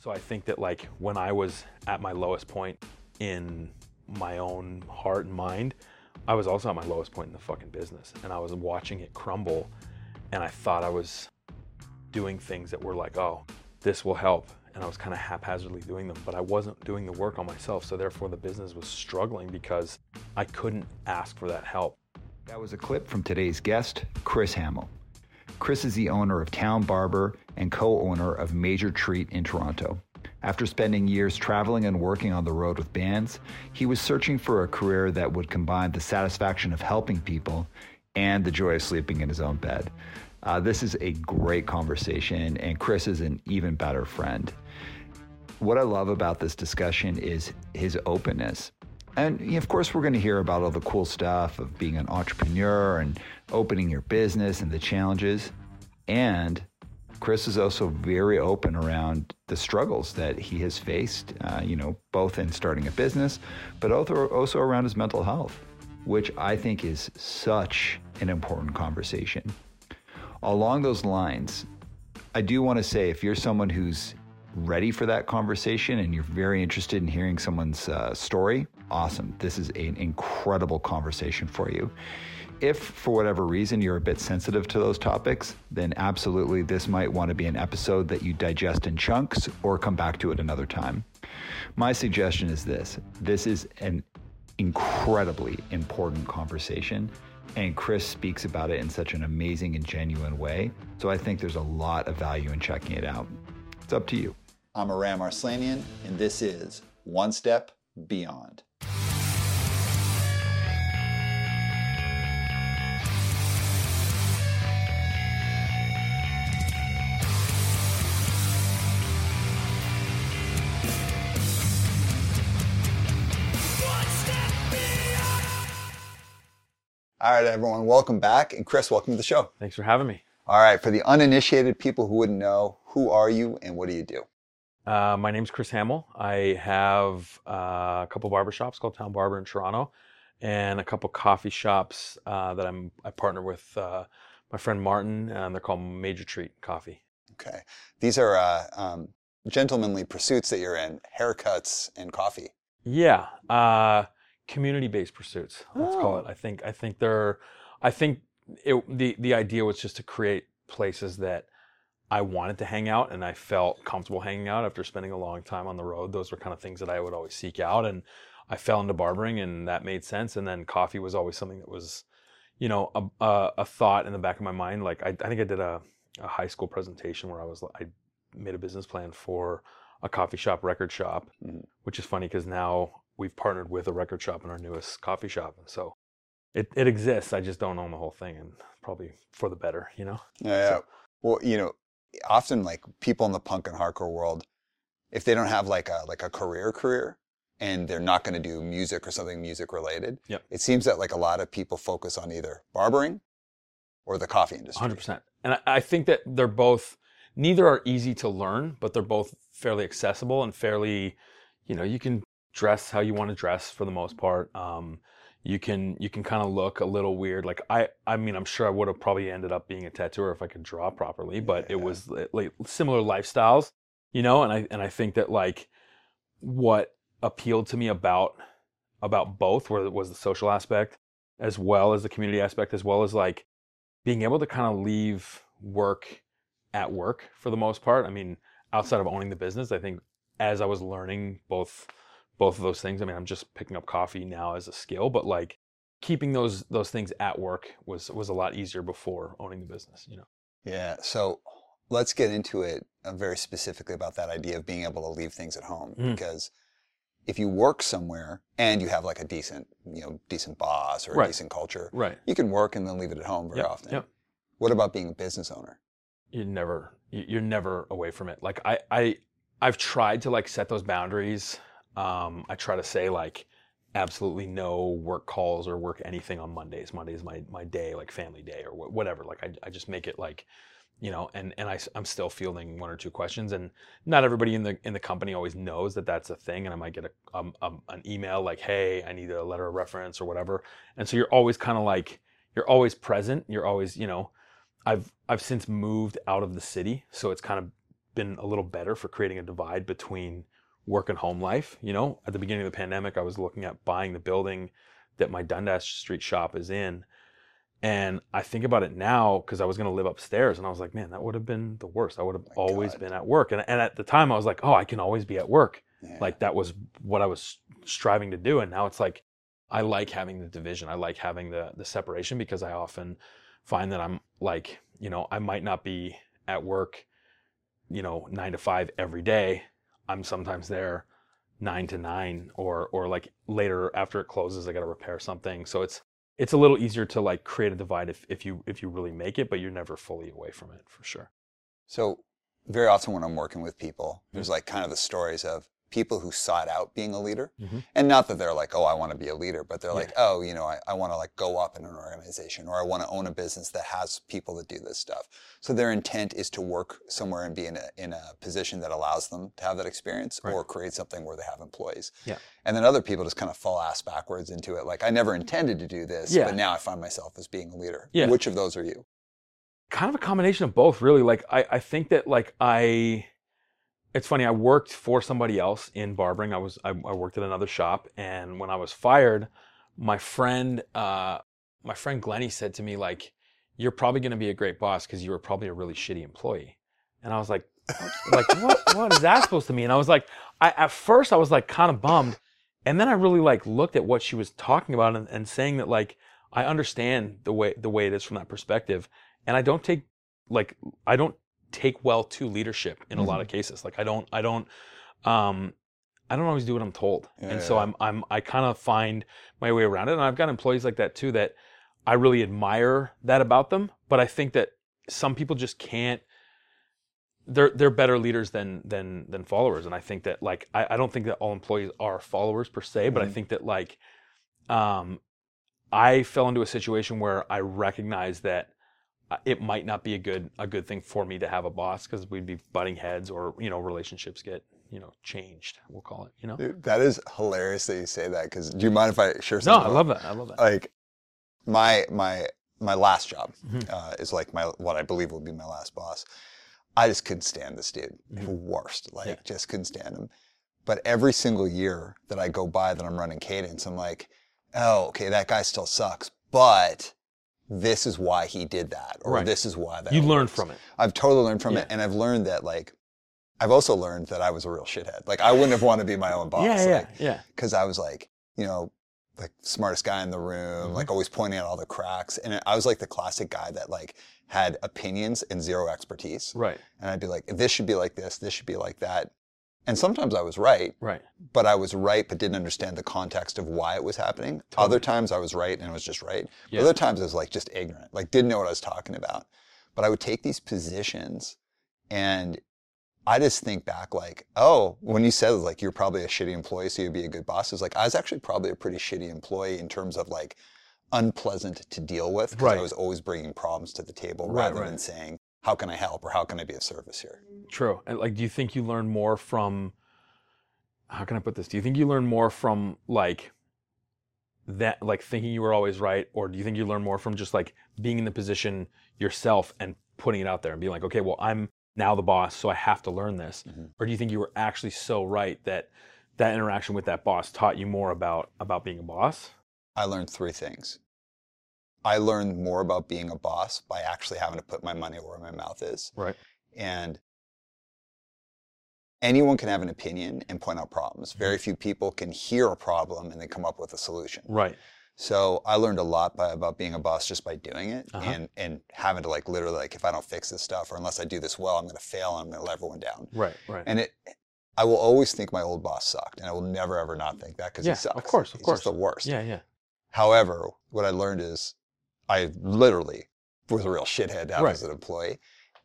So I think that like when I was at my lowest point in my own heart and mind, I was also at my lowest point in the fucking business and I was watching it crumble and I thought I was doing things that were like, "Oh, this will help." And I was kind of haphazardly doing them, but I wasn't doing the work on myself. So therefore the business was struggling because I couldn't ask for that help. That was a clip from today's guest, Chris Hammell. Chris is the owner of Town Barber and co owner of Major Treat in Toronto. After spending years traveling and working on the road with bands, he was searching for a career that would combine the satisfaction of helping people and the joy of sleeping in his own bed. Uh, this is a great conversation, and Chris is an even better friend. What I love about this discussion is his openness. And of course, we're going to hear about all the cool stuff of being an entrepreneur and opening your business and the challenges. And Chris is also very open around the struggles that he has faced, uh, you know, both in starting a business, but also, also around his mental health, which I think is such an important conversation. Along those lines, I do want to say if you're someone who's ready for that conversation and you're very interested in hearing someone's uh, story, awesome. This is an incredible conversation for you. If for whatever reason you're a bit sensitive to those topics, then absolutely this might want to be an episode that you digest in chunks or come back to it another time. My suggestion is this this is an incredibly important conversation, and Chris speaks about it in such an amazing and genuine way. So I think there's a lot of value in checking it out. It's up to you. I'm Aram Arslanian, and this is One Step Beyond. All right, everyone, welcome back. And Chris, welcome to the show. Thanks for having me. All right, for the uninitiated people who wouldn't know, who are you and what do you do? Uh, my name's Chris Hammell. I have uh, a couple barbershops called Town Barber in Toronto, and a couple coffee shops uh, that I'm I partner with uh, my friend Martin, and they're called Major Treat Coffee. Okay. These are uh, um, gentlemanly pursuits that you're in haircuts and coffee. Yeah, uh, community-based pursuits. Let's call it. Oh. I think I think there are, I think it, the the idea was just to create places that I wanted to hang out and I felt comfortable hanging out after spending a long time on the road. Those were kind of things that I would always seek out, and I fell into barbering, and that made sense. And then coffee was always something that was, you know, a a, a thought in the back of my mind. Like I, I think I did a, a high school presentation where I was I made a business plan for a coffee shop record shop, Mhm. which is funny because now we've partnered with a record shop in our newest coffee shop, and so it it exists. I just don't own the whole thing, and probably for the better, you know. Yeah. yeah. Well, you know, often like people in the punk and hardcore world, if they don't have like a like a career career and they're not going to do music or something music related, Yep. it seems that like a lot of people focus on either barbering or the coffee industry. Hundred percent. And I, I think that they're both. Neither are easy to learn, but they're both fairly accessible and fairly. You know, you can dress how you want to dress for the most part. Um, you can you can kind of look a little weird. Like I I mean I'm sure I would have probably ended up being a tattooer if I could draw properly, but Yeah. it was like similar lifestyles, you know. And I and I think that like what appealed to me about about both were, was the social aspect as well as the community aspect as well as like being able to kind of leave work at work for the most part. I mean, outside of owning the business, I think as I was learning both both of those things, I mean, I'm just picking up coffee now as a skill, but like keeping those those things at work was was a lot easier before owning the business, you know. Yeah. So let's get into it uh, very specifically about that idea of being able to leave things at home Mm. because if you work somewhere and you have like a decent, you know, decent boss or a Right. decent culture, Right. you can work and then leave it at home very Yep, often. yep. What about being a business owner? you're never you're never away from it like i i i've tried to like set those boundaries um i try to say like absolutely no work calls or work anything on mondays. Monday's my my day like family day or wh- whatever. Like i, I just make it like you know and and I, am still fielding one or two questions and not everybody in the in the company always knows that that's a thing and i might get a, um, um, an email like hey i need a letter of reference or whatever. And so you're always kind of like you're always present. You're always you know I've I've since moved out of the city, so it's kind of been a little better for creating a divide between work and home life. You know, at the beginning of the pandemic, I was looking at buying the building that my Dundas Street shop is in. And I think about it now because I was going to live upstairs and I was like, man, that would have been the worst. I would have My always God. been at work. And, and at the time, I was like, oh, I can always be at work. Yeah. Like that was what I was striving to do. And now it's like, I like having the division. I like having the, the separation because I often find that I'm like, you know, I might not be at work, you know, nine to five every day. I'm sometimes there nine to nine or or like later after it closes i got to repair something so it's it's a little easier to like create a divide if, if you if you really make it but you're never fully away from it for sure So very often when I'm working with people, there's Mm-hmm. like kind of the stories of people who sought out being a leader. Mhm. And not that they're like, oh, I want to be a leader, but they're Yeah. like, oh, you know, I, I want to like go up in an organization or I want to own a business that has people that do this stuff. So their intent is to work somewhere and be in a, in a position that allows them to have that experience Right. or create something where they have employees. Yeah. And then other people just kind of fall ass backwards into it. Like, I never intended to do this, Yeah. but now I find myself as being a leader. Yeah. Which of those are you? kind of a combination of both really like i i think that like i it's funny i worked for somebody else in barbering. I was i, I worked at another shop and when i was fired my friend uh my friend glennie said to me like you're probably going to be a great boss because you were probably a really shitty employee. And i was like like what what is that supposed to mean? And i was like i at first i was like kind of bummed and then i really like looked at what she was talking about and, and saying that like i understand the way the way it is from that perspective and i don't take like i don't take well to leadership in a lot of cases. Like i don't i don't um i don't always do what i'm told. Yeah, and so yeah. i'm i'm i kind of find my way around it. And i've got employees like that too that i really admire that about them. But i think that some people just can't they're they're better leaders than than than followers. And i think that like i, I don't think that all employees are followers per se but i Mhm. think that like um i fell into a situation where i recognized that it might not be a good a good thing for me to have a boss because we'd be butting heads or you know relationships get you know changed we'll call it you know Dude, that is hilarious that you say that. Because do you mind if I share something no i love that i love that like my my my last job Mhm. uh, is like my what I believe will be my last boss. I just couldn't stand this dude. Mhm. Worst, like Yeah. just couldn't stand him. But every single year that I go by that I'm running cadence, I'm like, oh, okay, that guy still sucks, but this is why he did that, or Right. this is why that. you learn works. from it I've totally learned from Yeah. it, and I've learned that like. I've also learned that I was a real shithead. Like I wouldn't have wanted to be my own boss. yeah yeah Like, yeah because I was like, you know, like smartest guy in the room, Mhm. like always pointing out all the cracks. And I was like the classic guy that like had opinions and zero expertise. right And I'd be like, this should be like this, this should be like that. And sometimes I was right, right but I was right, but didn't understand the context of why it was happening. Totally. Other times I was right and it was just right. Yeah. Other times I was like just ignorant, like didn't know what I was talking about. But I would take these positions and I just think back like, oh, when you said like you're probably a shitty employee, so you'd be a good boss, it's like I was actually probably a pretty shitty employee in terms of like unpleasant to deal with because Right. I was always bringing problems to the table Right, rather than saying, how can I help or how can I be of service here? True. And like, do you think you learn more from? How can I put this? Do you think you learn more from like that, like thinking you were always right, or do you think you learn more from just like being in the position yourself and putting it out there and being like, okay, well, I'm now the boss, so I have to learn this, Mhm. or do you think you were actually so right that that interaction with that boss taught you more about about being a boss? I learned three things. I learned more about being a boss by actually having to put my money where my mouth is. Right. And anyone can have an opinion and point out problems. Very few people can hear a problem and then come up with a solution. Right. So I learned a lot by about being a boss just by doing it Uh-huh. and and having to like literally like if I don't fix this stuff or unless I do this well, I'm going to fail and I'm going to let everyone down. Right. Right. And it I will always think my old boss sucked and I will never ever not think that because Yeah, he sucks. of course, of He's course. just the worst. yeah. Yeah. However, what I learned is I literally was a real shithead to have Right. as an employee.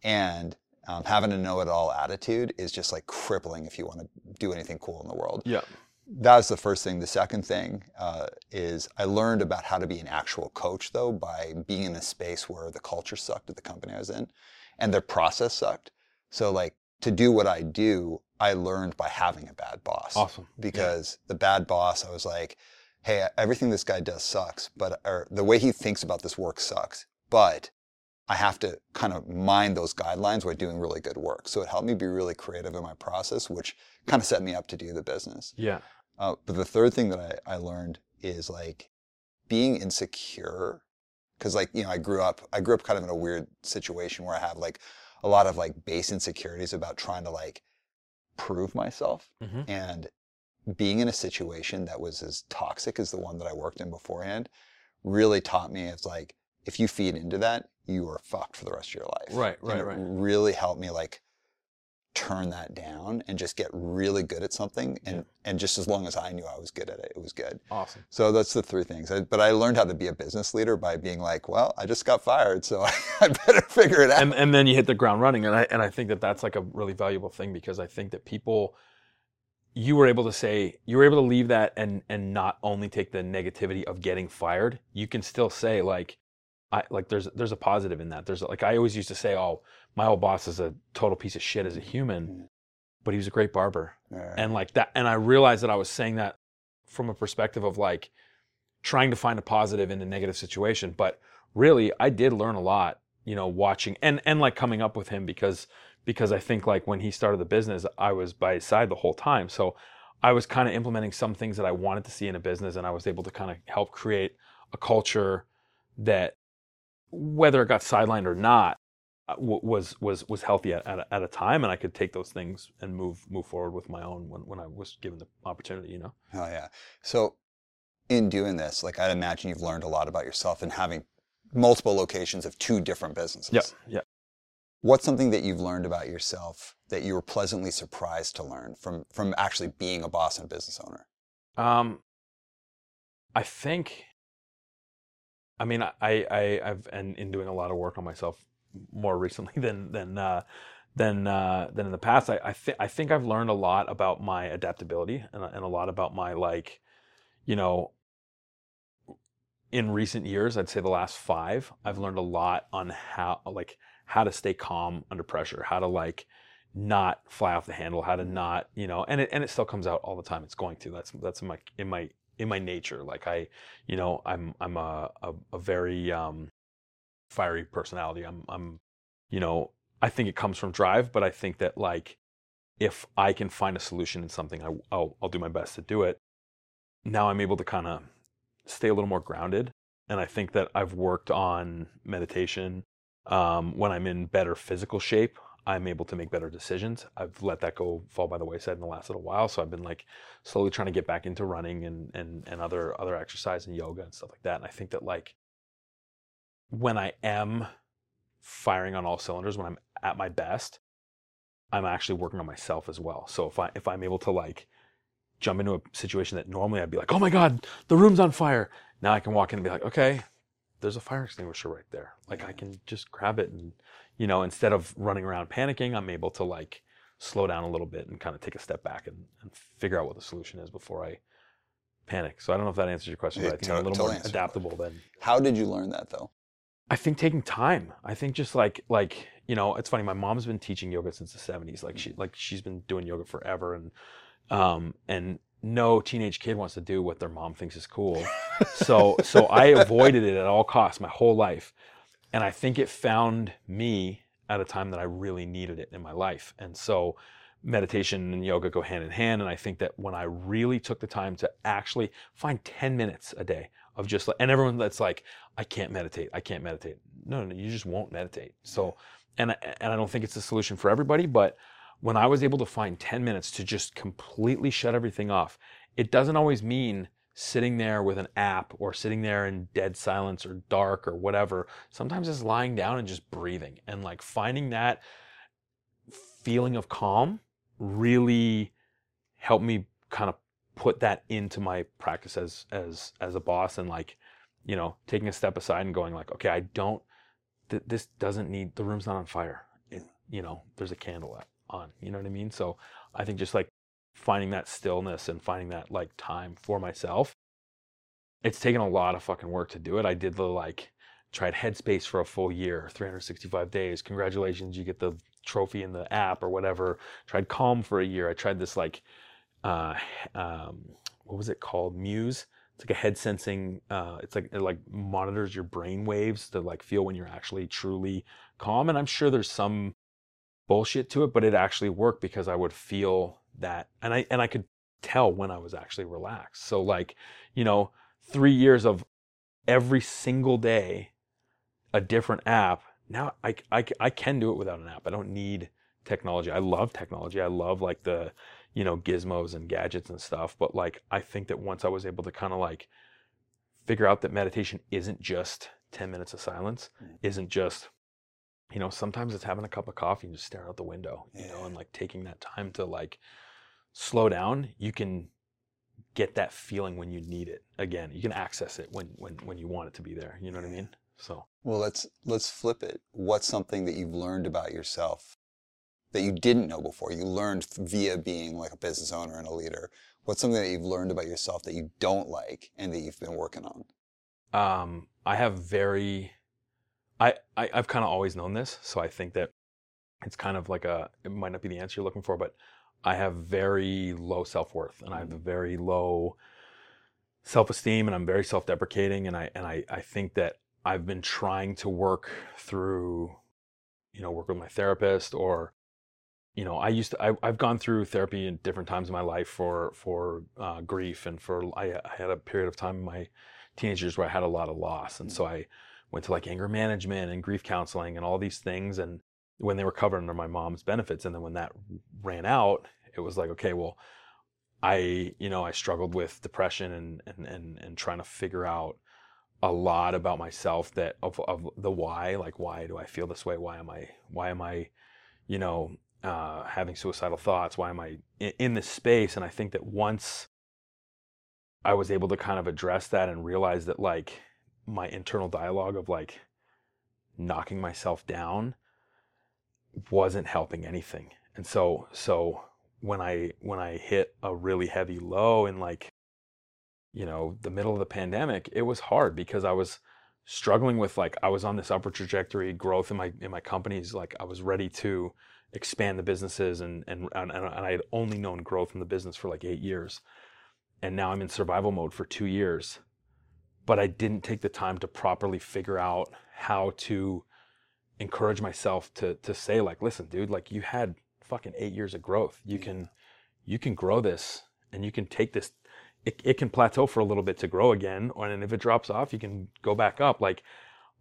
And um, having a know it all attitude is just like crippling if you want to do anything cool in the world. Yeah. That was the first thing. The second thing uh, is I learned about how to be an actual coach, though, by being in a space where the culture sucked at the company I was in and their process sucked. So, like, to do what I do, I learned by having a bad boss Awesome. because the bad boss, I was like, hey, everything this guy does sucks, but or the way he thinks about this work sucks. But I have to kind of mind those guidelines while doing really good work. So it helped me be really creative in my process, which kind of set me up to do the business. Yeah. Uh, but the third thing that I, I learned is like being insecure. Cause like, you know, I grew up, I grew up kind of in a weird situation where I have like a lot of like base insecurities about trying to like prove myself. hmm And being in a situation that was as toxic as the one that I worked in beforehand really taught me it's like, if you feed into that, you are fucked for the rest of your life. Right, And right, it right. Really helped me like turn that down and just get really good at something. And, Yeah. and just as long as I knew I was good at it, it was good. Awesome. So that's the three things. I, but I learned how to be a business leader by being like, well, I just got fired, so I better figure it out. and and then you hit the ground running and I and I think that that's like a really valuable thing because I think that people you were able to say you were able to leave that and and not only take the negativity of getting fired you can still say like I like there's there's a positive in that. There's like I always used to say oh my old boss is a total piece of shit as a human mm-hmm. but he was a great barber. And like that and i realized that i was saying that from a perspective of like trying to find a positive in a negative situation but really i did learn a lot you know watching and and like coming up with him because because i think like when he started the business i was by his side the whole time so i was kind of implementing some things that i wanted to see in a business and i was able to kind of help create a culture that whether it got sidelined or not uh, was was was healthy at, at, a, at a time and I could take those things and move move forward with my own when, when I was given the opportunity you know Oh yeah. So in doing this, like I'd imagine you've learned a lot about yourself and having multiple locations of two different businesses. yeah yeah What's something that you've learned about yourself that you were pleasantly surprised to learn from from actually being a boss and a business owner? um I think I mean I I I've and in doing a lot of work on myself more recently than than uh than uh, than in the past. I I, th- I think I've learned a lot about my adaptability and, and a lot about my like, you know, in recent years, I'd say the last five, I've learned a lot on how like how to stay calm under pressure, how to like not fly off the handle, how to not, you know, and it and it still comes out all the time. It's going to. That's that's in my in my in my nature. Like I, you know, I'm I'm a a, a very um, fiery personality. I'm I'm, you know, I think it comes from drive, but I think that like if I can find a solution in something, I, I'll I'll do my best to do it. Now I'm able to kind of stay a little more grounded, and I think that I've worked on meditation. Um, when I'm in better physical shape, I'm able to make better decisions. I've let that go fall by the wayside in the last little while, so I've been like slowly trying to get back into running and and and other other exercise and yoga and stuff like that. And I think that like when I am firing on all cylinders, when I'm at my best, I'm actually working on myself as well. So if I if I'm able to like jump into a situation that normally I'd be like, oh my god, the room's on fire. Now I can walk in and be like, okay, there's a fire extinguisher right there. Like I can just grab it and you know, instead of running around panicking, I'm able to like slow down a little bit and kind of take a step back and, and figure out what the solution is before I panic. So I don't know if that answers your question, but I think I'm a little more adaptable than How did you learn that though? I think taking time. I think just like like you know, it's funny. My mom's been teaching yoga since the '70s. Like she like she's been doing yoga forever, and um and no teenage kid wants to do what their mom thinks is cool. so so I avoided it at all costs my whole life, and I think it found me at a time that I really needed it in my life. And so meditation and yoga go hand in hand. And I think that when I really took the time to actually find 10 minutes a day of just like, and everyone that's like, I can't meditate, I can't meditate. No, no, you just won't meditate. So, and I, and I don't think it's a solution for everybody, but when I was able to find 10 minutes to just completely shut everything off, it doesn't always mean sitting there with an app or sitting there in dead silence or dark or whatever. Sometimes it's lying down and just breathing. And like finding that feeling of calm really helped me kind of put that into my practice as as as a boss and like you know taking a step aside and going like okay I don't th- this doesn't need the room's not on fire. It, you know there's a candle on you know what I mean? So I think just like finding that stillness and finding that like time for myself it's taken a lot of fucking work to do it. I did the like tried headspace for a full year 365 days. Congratulations you get the trophy in the app or whatever. Tried calm for a year. I tried this like uh um what was it called? Muse? It's like a head sensing. Uh, it's like it like monitors your brain waves to like feel when you're actually truly calm. And I'm sure there's some bullshit to it, but it actually worked because I would feel that, and I and I could tell when I was actually relaxed. So like, you know, three years of every single day a different app. Now I, I, I can do it without an app. I don't need technology. I love technology. I love like the, you know, gizmos and gadgets and stuff. But like, I think that once I was able to kind of like figure out that meditation isn't just 10 minutes of silence, mm. isn't just, you know, sometimes it's having a cup of coffee and just staring out the window, you know, and like taking that time to like slow down. You can get that feeling when you need it again. You can access it when, when, when you want it to be there. You know what I mean? So. Well, let's let's flip it. What's something that you've learned about yourself that you didn't know before? You learned via being like a business owner and a leader. What's something that you've learned about yourself that you don't like and that you've been working on? um, I have very, I, I I've kind of always known this, so I think that it's kind of like a, it might not be the answer you're looking for, but I have very low self worth and I have a very low self esteem, and I'm very self deprecating, and I and I I think that I've been trying to work through, you know, work with my therapist or. You know, I used to. I, I've gone through therapy in different times in my life for for uh, grief and for. I, I had a period of time in my teenagers where I had a lot of loss. And so I went to like anger management and grief counseling and all these things. And when they were covered under my mom's benefits, and then when that ran out, it was like, okay, well, I, you know, I struggled with depression and, and, and, and trying to figure out a lot about myself that of, of the why, like, why do I feel this way? Why am I, why am I, you know, uh, having suicidal thoughts? Why am I in, in this space? And I think that once I was able to kind of address that and realize that like my internal dialogue of like knocking myself down wasn't helping anything. And so so when I when I hit a really heavy low in like you know the middle of the pandemic, it was hard because I was struggling with like I was on this upward trajectory growth in my in my companies like I was ready to expand the businesses and and and, and I had only known growth in the business for like 8 years and now I'm in survival mode for 2 years but I didn't take the time to properly figure out how to encourage myself to to say like listen dude like you had fucking 8 years of growth. You can you can grow this and you can take this it, it can plateau for a little bit to grow again or and if it drops off you can go back up. Like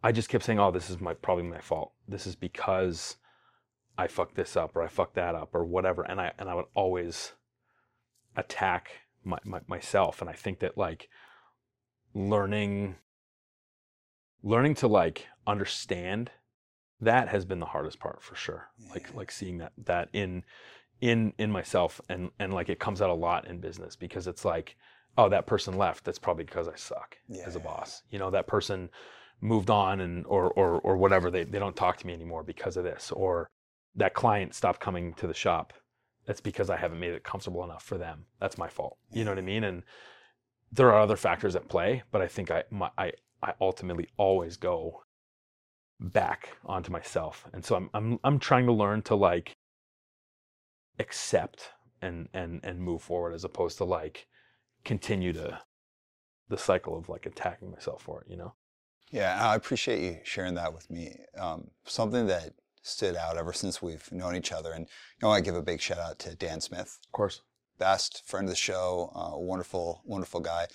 i just kept saying oh this is my probably my fault. This is because i fucked this up or i fucked that up or whatever. And i and i would always attack my, my myself. And i think that like learning learning to like understand that has been the hardest part for sure. Like Yeah. like seeing that that in in in myself and and like it comes out a lot in business because it's like oh that person left that's probably because i suck as a Yeah. boss. You know that person moved on and or or or whatever they they don't talk to me anymore because of this or that client stopped coming to the shop that's because i haven't made it comfortable enough for them. That's my fault. You know what i mean? And there are other factors at play but i think i my, i i ultimately always go back onto myself. And so i'm i'm i'm trying to learn to like accept and and and move forward as opposed to like continue to the cycle of like attacking myself for it you know? Yeah, I appreciate you sharing that with me. Um, something that stood out ever since we've known each other, and I want to give a big shout out to Dan Smith, of course best friend of the show, uh, wonderful, wonderful guy.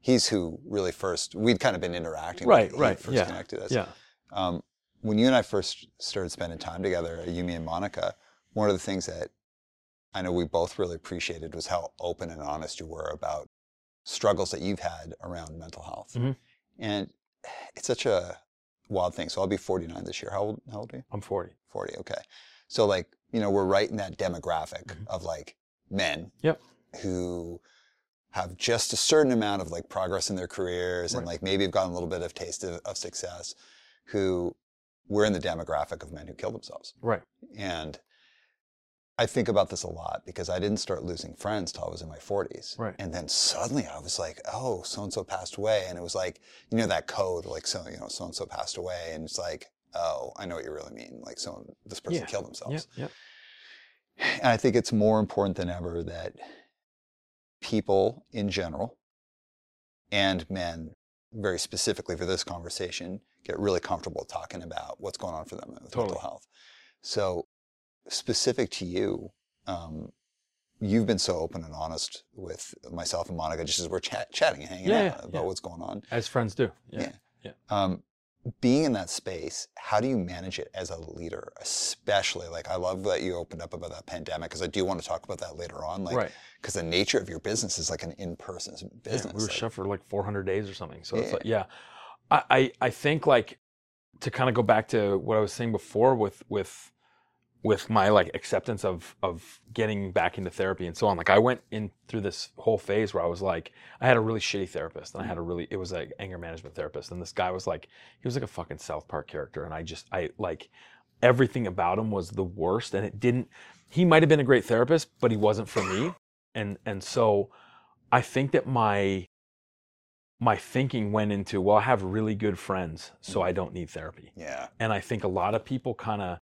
He's who really first we'd kind of been interacting. Right, when right, first yeah, connected us. yeah Um, when you and I first started spending time together, you, me, and Monica, one of the things that I know we both really appreciated was how open and honest you were about struggles that you've had around mental health. Mhm. And it's such a wild thing. So I'll be 49 this year. How old, how old are you? i'm 40 40. Okay. So like, you know, we're right in that demographic Mhm. of like men Yep. who have just a certain amount of like progress in their careers and like maybe have gotten a little bit of taste of, of success who we're in the demographic of men who kill themselves. right And I think about this a lot because I didn't start losing friends till I was in my 40s. Right. And then suddenly I was like, oh, so and so passed away. And it was like, you know, that code, like, so, you know, so and so passed away. And it's like, oh, I know what you really mean. Like, so this person Yeah. killed themselves. yeah yeah And I think it's more important than ever that people in general and men, very specifically for this conversation, get really comfortable talking about what's going on for them with Totally. mental health. So, specific to you, um, you've been so open and honest with myself and Monica just as we're chat- chatting and hanging Yeah, out yeah, about yeah. what's going on. As friends do. Yeah. Yeah. Um, being in that space, how do you manage it as a leader? Especially, like, I love that you opened up about that pandemic because I do want to talk about that later on. Like, right. because the nature of your business is like an in-person business. Yeah, we were like- shut for like 400 days or something. So it's Yeah. like, yeah, I, I, I think like to kind of go back to what I was saying before with, with, with my like acceptance of, of getting back into therapy and so on. Like I went in through this whole phase where I was like, I had a really shitty therapist and I had a really, it was like anger management therapist. And this guy was like, he was like a fucking South Park character. And I just, I like everything about him was the worst. And it didn't, he might've been a great therapist, but he wasn't for me. And, and so I think that my my thinking went into well, I have really good friends, so I don't need therapy. yeah. And I think a lot of people kind of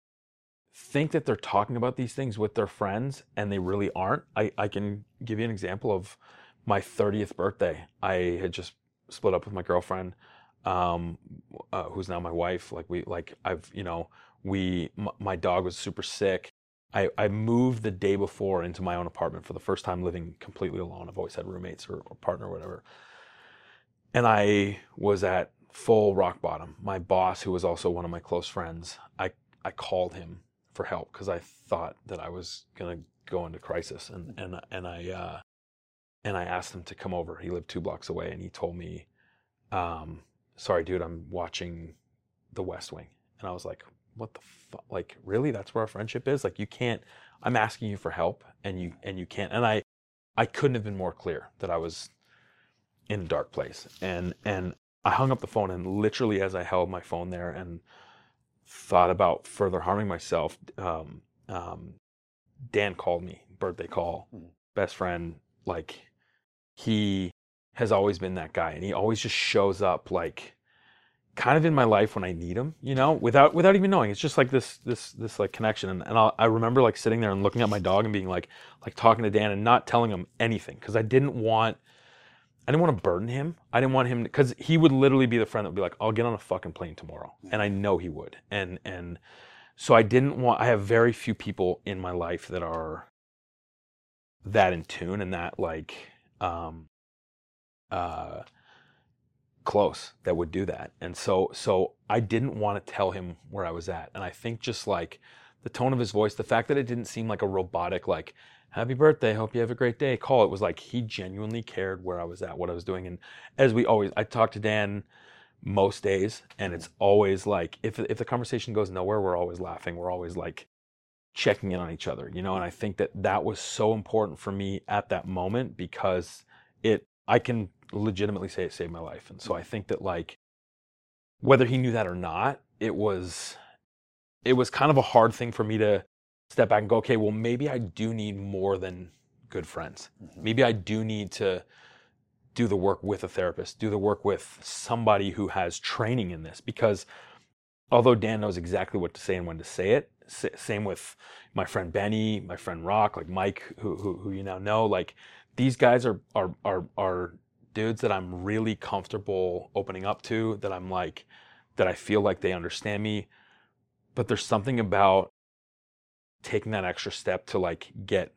think that they're talking about these things with their friends, and they really aren't. I, I can give you an example of my 30th birthday. I had just split up with my girlfriend, um, uh, who's now my wife. Like we, like I've, you know, we, m- my dog was super sick. I, I moved the day before into my own apartment for the first time living completely alone. I've always had roommates or, or partner or whatever. And I was at full rock bottom. My boss, who was also one of my close friends, I, I called him for help because I thought that I was gonna go into crisis, and and and I uh, and I asked him to come over. He lived two blocks away, and he told me, um, "Sorry, dude, I'm watching The West Wing," and I was like, "What the fuck? Like, really? That's where our friendship is? Like, you can't. I'm asking you for help, and you and you can't." And I, I couldn't have been more clear that I was in a dark place, and and I hung up the phone, and literally as I held my phone there and thought about further harming myself, um, um, Dan called me, birthday call, Mhm. best friend. Like he has always been that guy, and he always just shows up like kind of in my life when I need him, you know, without without even knowing. It's just like this this this like connection. And, and I'll, I remember like sitting there and looking at my dog and being like like talking to Dan and not telling him anything because I didn't want I didn't want to burden him. I didn't want him because he would literally be the friend that would be like, "I'll get on a fucking plane tomorrow," and I know he would. And and so I didn't want. I have very few people in my life that are that in tune and that like um uh close that would do that. And so so I didn't want to tell him where I was at. And I think just like the tone of his voice, the fact that it didn't seem like a robotic like happy birthday, hope you have a great day call. It was like he genuinely cared where I was at, what I was doing. And as we always I talk to Dan most days and it's always like if if the conversation goes nowhere, we're always laughing. We're always like checking in on each other, you know, and I think that that was so important for me at that moment because it I can legitimately say it saved my life. And so I think that like whether he knew that or not, it was it was kind of a hard thing for me to step back and go, okay, well maybe I do need more than good friends. Mhm. Maybe I do need to do the work with a therapist, do the work with somebody who has training in this because although Dan knows exactly what to say and when to say it, same with my friend Benny, my friend Rock, like Mike, who, who, who you now know, like these guys are, are, are, are dudes that I'm really comfortable opening up to, that I'm like, that I feel like they understand me. But there's something about taking that extra step to like get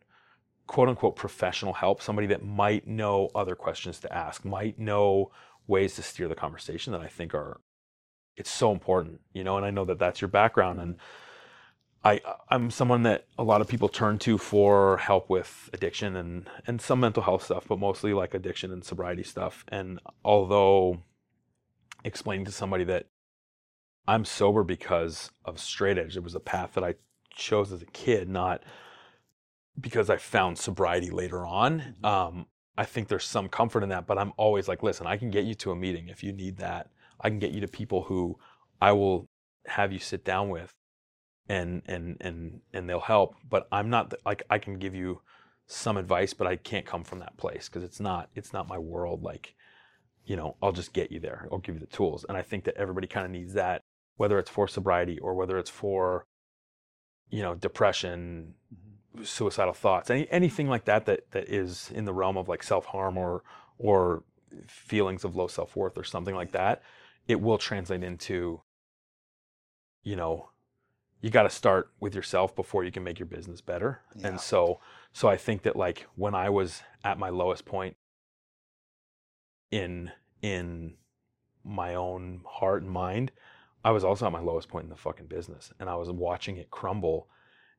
quote unquote professional help, somebody that might know other questions to ask, might know ways to steer the conversation that I think are it's so important, you know, and I know that that's your background and I I'm someone that a lot of people turn to for help with addiction and and some mental health stuff, but mostly like addiction and sobriety stuff. And although explaining to somebody that I'm sober because of straight edge, it was a path that I chose as a kid, not because I found sobriety later on. Um, I think there's some comfort in that, but I'm always like, listen, I can get you to a meeting if you need that. I can get you to people who I will have you sit down with and and and and they'll help, but I'm not the, like I can give you some advice, but I can't come from that place because it's not it's not my world like you know, I'll just get you there. I'll give you the tools. And I think that everybody kind of needs that whether it's for sobriety or whether it's for you know, depression, mm-hmm. suicidal thoughts, any anything like that that that is in the realm of like self harm or or feelings of low self-worth or something like that it will translate into you know you got to start with yourself before you can make your business better Yeah. and so so i think that like when i was at my lowest point in in my own heart and mind i was also at my lowest point in the fucking business and i was watching it crumble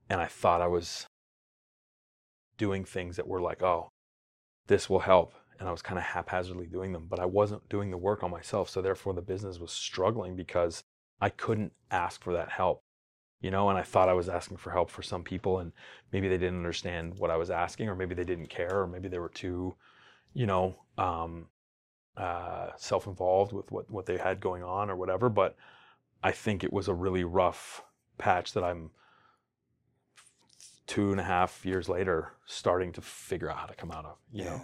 and i thought i was doing things that were like oh this will help and i was kind of haphazardly doing them but i wasn't doing the work on myself so therefore the business was struggling because i couldn't ask for that help you know and i thought i was asking for help for some people and maybe they didn't understand what i was asking or maybe they didn't care or maybe they were too you know um, uh, self-involved with what, what they had going on or whatever but i think it was a really rough patch that i'm two and a half years later starting to figure out how to come out of you know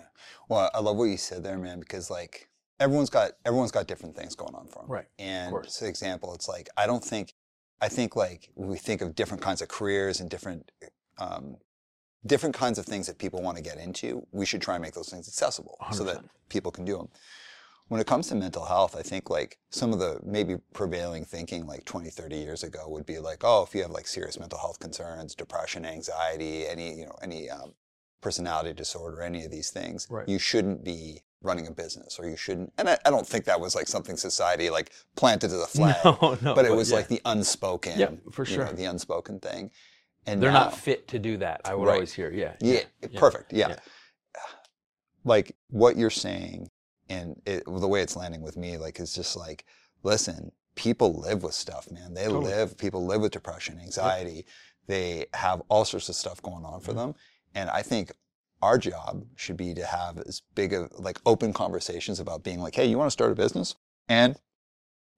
Well, I love what you said there, man, because like everyone's got everyone's got different things going on for them. Right, And for example, it's like I don't think I think like we think of different kinds of careers and different um, different kinds of things that people want to get into, we should try and make those things accessible so that people can do them. When it comes to mental health, I think like some of the maybe prevailing thinking like 20, 30 years ago would be like, oh, if you have like serious mental health concerns, depression, anxiety, any, you know, any um, personality disorder, any of these things, Right. you shouldn't be running a business or you shouldn't. And I, I don't think that was like something society like planted to the flag, no no but it was yeah. like the unspoken, Yeah, for you know, sure. the unspoken thing. And they're now- not fit to do that i would Right. always hear yeah yeah, yeah. perfect. Yeah. Like what you're saying and it, the way it's landing with me, like, is just like, listen, people live with stuff, man. They Totally. live, people live with depression, anxiety. They have all sorts of stuff going on Mm-hmm. for them. And I think our job should be to have as big of like open conversations about being like, hey, you want to start a business and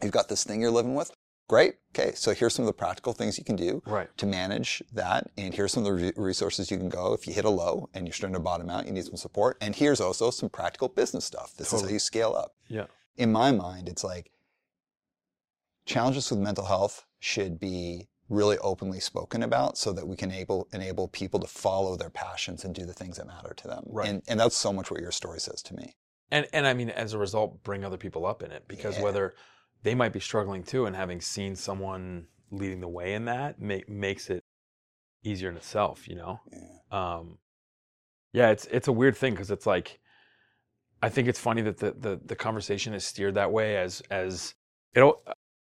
you've got this thing you're living with? Great. Okay. So here's some of the practical things you can do right to manage that. And here's some of the re- resources you can go if you hit a low and you're starting to bottom out, you need some support. And here's also some practical business stuff. This is how you scale up. yeah In my mind, it's like challenges with mental health should be really openly spoken about so that we can able, enable people to follow their passions and do the things that matter to them. Right. And, and that's so much what your story says to me. and and i mean as a result bring other people up in it because Yeah. whether they might be struggling too and having seen someone leading the way in that make, makes it easier in itself you know? Yeah. um yeah it's it's a weird thing because it's like i think it's funny that the, the the conversation is steered that way as as it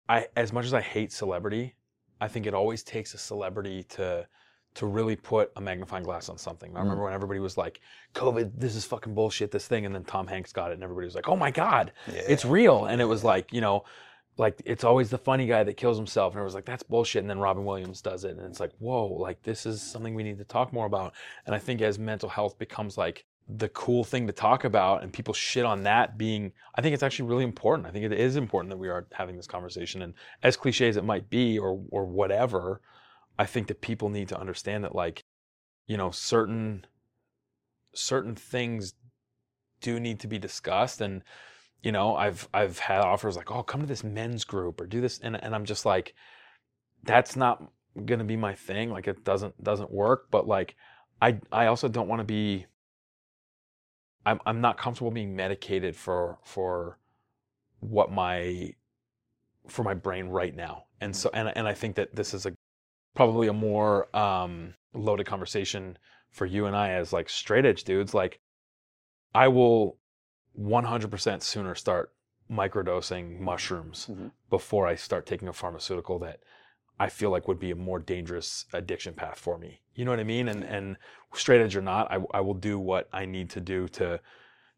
i as much as i hate celebrity i think it always takes a celebrity to to really put a magnifying glass on something. I remember when everybody was like covid this is fucking bullshit this thing and then tom hanks got it and everybody was like oh my god Yeah. it's real. And it was like you know like it's always the funny guy that kills himself and it was like that's bullshit and then robin williams does it and it's like whoa like this is something we need to talk more about. And i think as mental health becomes like the cool thing to talk about and people shit on that being i think it's actually really important. I think it is important that we are having this conversation and as cliche as it might be or or whatever i think that people need to understand that like you know certain certain things do need to be discussed and you know i've i've had offers like oh come to this men's group or do this and, and i'm just like that's not gonna be my thing like it doesn't doesn't work but like i i also don't want to be i'm i'm not comfortable being medicated for for what my for my brain right now. And so and, and i think that this is a probably a more um loaded conversation for you and i as like straight edge dudes. Like i will 100% sooner start microdosing mushrooms Mhm. before I start taking a pharmaceutical that I feel like would be a more dangerous addiction path for me. You know what I mean? And and straight edge or not, I, I will do what I need to do to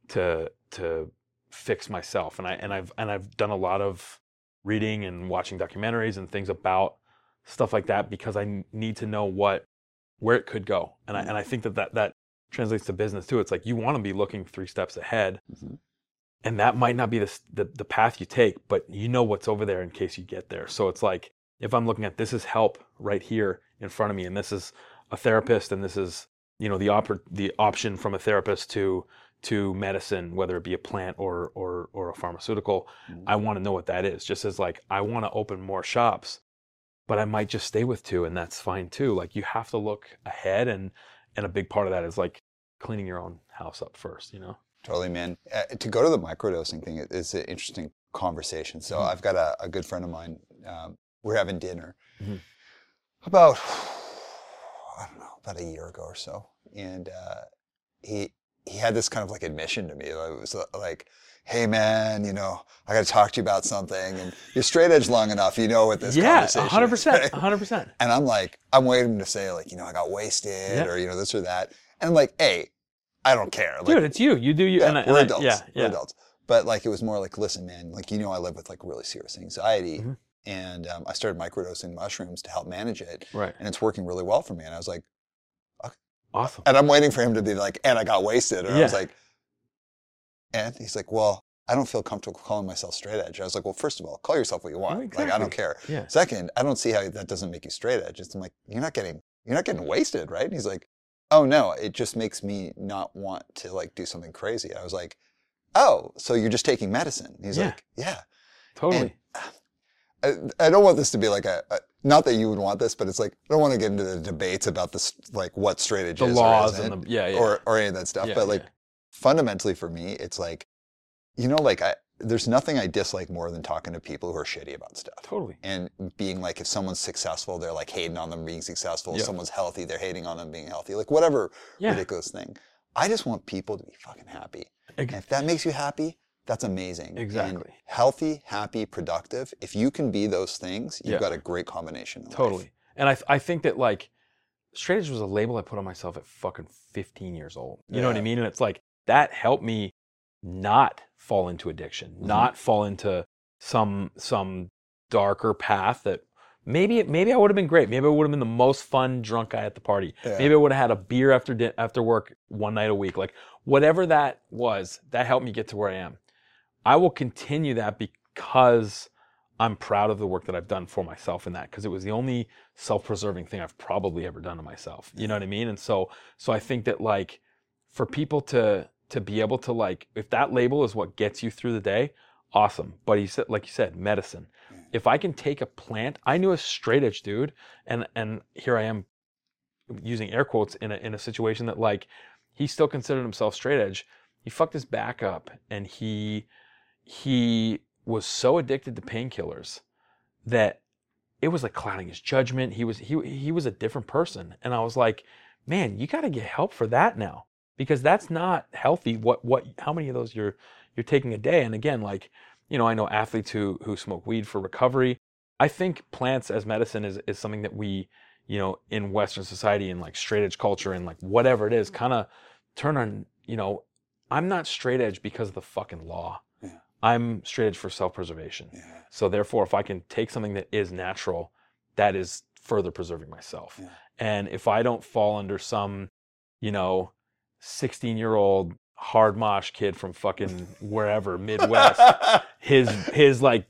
to to fix myself. And I and I've and I've done a lot of reading and watching documentaries and things about stuff like that because I need to know what where it could go. And I and I think that that, that translates to business too. It's like you want to be looking three steps ahead Mhm. and that might not be the, the the path you take, but you know what's over there in case you get there. So it's like if I'm looking at this is help right here in front of me, and this is a therapist, and this is you know the oppor- the option from a therapist to to medicine, whether it be a plant or or or a pharmaceutical. Mhm. I want to know what that is. Just as like I want to open more shops, but I might just stay with two, and that's fine too. Like you have to look ahead, and and a big part of that is like cleaning your own house up first. You know. Totally, man. Uh, to go to the microdosing thing it- it's an interesting conversation. So Mhm. I've got a, a good friend of mine. Um, we're having dinner Mhm. about I don't know about a year ago or so, and uh, he he had this kind of like admission to me. It was uh, like, "Hey, man, you know, I got to talk to you about something." And you're straight edge long enough, you know what this yeah, conversation. hundred is, percent, right? hundred percent. And I'm like, I'm waiting to say like, you know, I got wasted Yeah. or you know this or that. And I'm like, hey, I don't care. Like, Dude, it's you. You do you. yeah, and I, and we're I- adults. yeah, We're yeah. adults. But like, it was more like, listen, man, like you know, I live with like really serious anxiety, Mhm. and um, I started microdosing mushrooms to help manage it, Right. and it's working really well for me. And I was like, Awesome. and I'm waiting for him to be like, and I got wasted, and I was like, and he's like, well. I don't feel comfortable calling myself straight edge. I was like, well, first of all, call yourself what you want. Like, I don't care. Yeah. Second, I don't see how that doesn't make you straight edge. It's I'm like, you're not getting you're not getting wasted, right? And he's like, oh no, it just makes me not want to like do something crazy. I was like, oh, so you're just taking medicine? He's Yeah. like, yeah. Totally. Uh, I, I don't want this to be like a, a not that you would want this, but it's like I don't want to get into the debates about this like what straight edge the is laws or and the yeah, yeah. or or any of that stuff. Yeah, but like. Fundamentally for me, it's like, you know, like I there's nothing I dislike more than talking to people who are shitty about stuff totally. and being like if someone's successful they're like hating on them being successful if Yeah. someone's healthy they're hating on them being healthy like whatever Yeah. ridiculous thing i just want people to be fucking happy Ex- and if that makes you happy that's amazing And Exactly. healthy happy productive if you can be those things you've Yeah. got a great combination in life. Totally. And I, I think that like straight edge was a label I put on myself at fucking 15 years old. You know what I Yeah. mean? And it's like that helped me not fall into addiction, Mhm. not fall into some some darker path that maybe maybe I would have been great. Maybe I would have been the most fun drunk guy at the party. Yeah. Maybe I would have had a beer after di- after work one night a week. Like whatever that was, that helped me get to where I am. I will continue that because I'm proud of the work that I've done for myself in that because it was the only self-preserving thing I've probably ever done to myself. You know what I mean? And so so I think that like for people to to be able to like if that label is what gets you through the day, awesome. But you said like you said, medicine. Mm. If I can take a plant, I knew a straight edge dude and and here I am using air quotes in a in a situation that like he still considered himself straight edge. He fucked his back up and he he was so addicted to painkillers that it was like clouding his judgment. He was he he was a different person, and I was like, man, you got to get help for that now because that's not healthy. What what how many of those you're you're taking a day? And again, like you know, I know athletes who who smoke weed for recovery. I think plants as medicine is is something that we you know in Western society and like straight edge culture and like whatever it is, mm-hmm. kind of turn on. You know, I'm not straight edge because of the fucking law. Yeah. I'm straight edge for self preservation. yeah So therefore, if I can take something that is natural, that is further preserving myself. Yeah. And if I don't fall under some, you know, 16 year old hard mosh kid from fucking wherever Midwest, his his like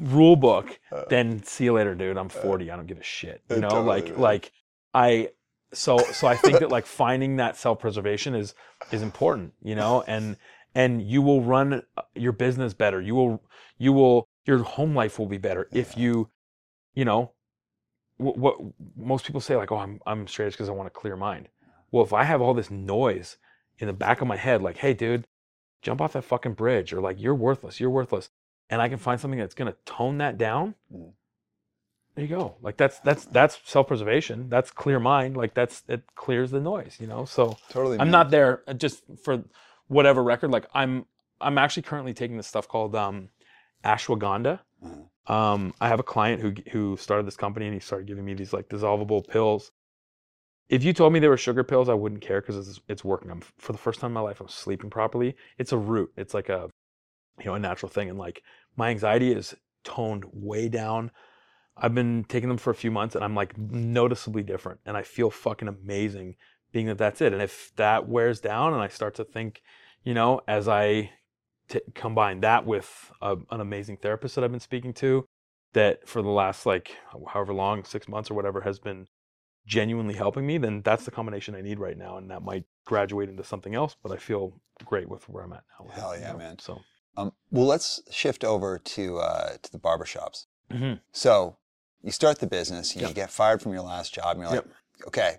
rule book, then see you later, dude. I'm 40. I don't give a shit. You Uh, know, totally, like man. like I so so I think that like finding that self preservation is is important. You know, and and you will run uh, your business better. You will you will your home life will be better if you you know what, what most people say like oh I'm I'm straight because I want a clear mind. Well, if I have all this noise in the back of my head like hey dude, jump off that fucking bridge or like you're worthless, you're worthless and I can find something that's going to tone that down. Mm. There you go. Like that's that's that's self-preservation. That's clear mind. Like that's it clears the noise, you know? So totally I'm not there uh, just for whatever record. Like I'm, I'm actually currently taking this stuff called um, ashwagandha. Mhm. Um, I have a client who who started this company and he started giving me these like dissolvable pills. If you told me they were sugar pills, I wouldn't care because it's, it's working. I'm for the first time in my life, I'm sleeping properly. It's a root. It's like a, you know, a natural thing. And like my anxiety is toned way down. I've been taking them for a few months and I'm like noticeably different and I feel fucking amazing being that that's it. And if that wears down and I start to think, you know, as I t- combine that with a, an amazing therapist that I've been speaking to, that for the last like however long, six months or whatever, has been genuinely helping me, then that's the combination I need right now. And that might graduate into something else, but I feel great with where I'm at now. Hell you yeah, know? man. So, Um, well, let's shift over to uh, to the barbershops. Mhm. So you start the business, you Yep. get fired from your last job, and you're like, okay,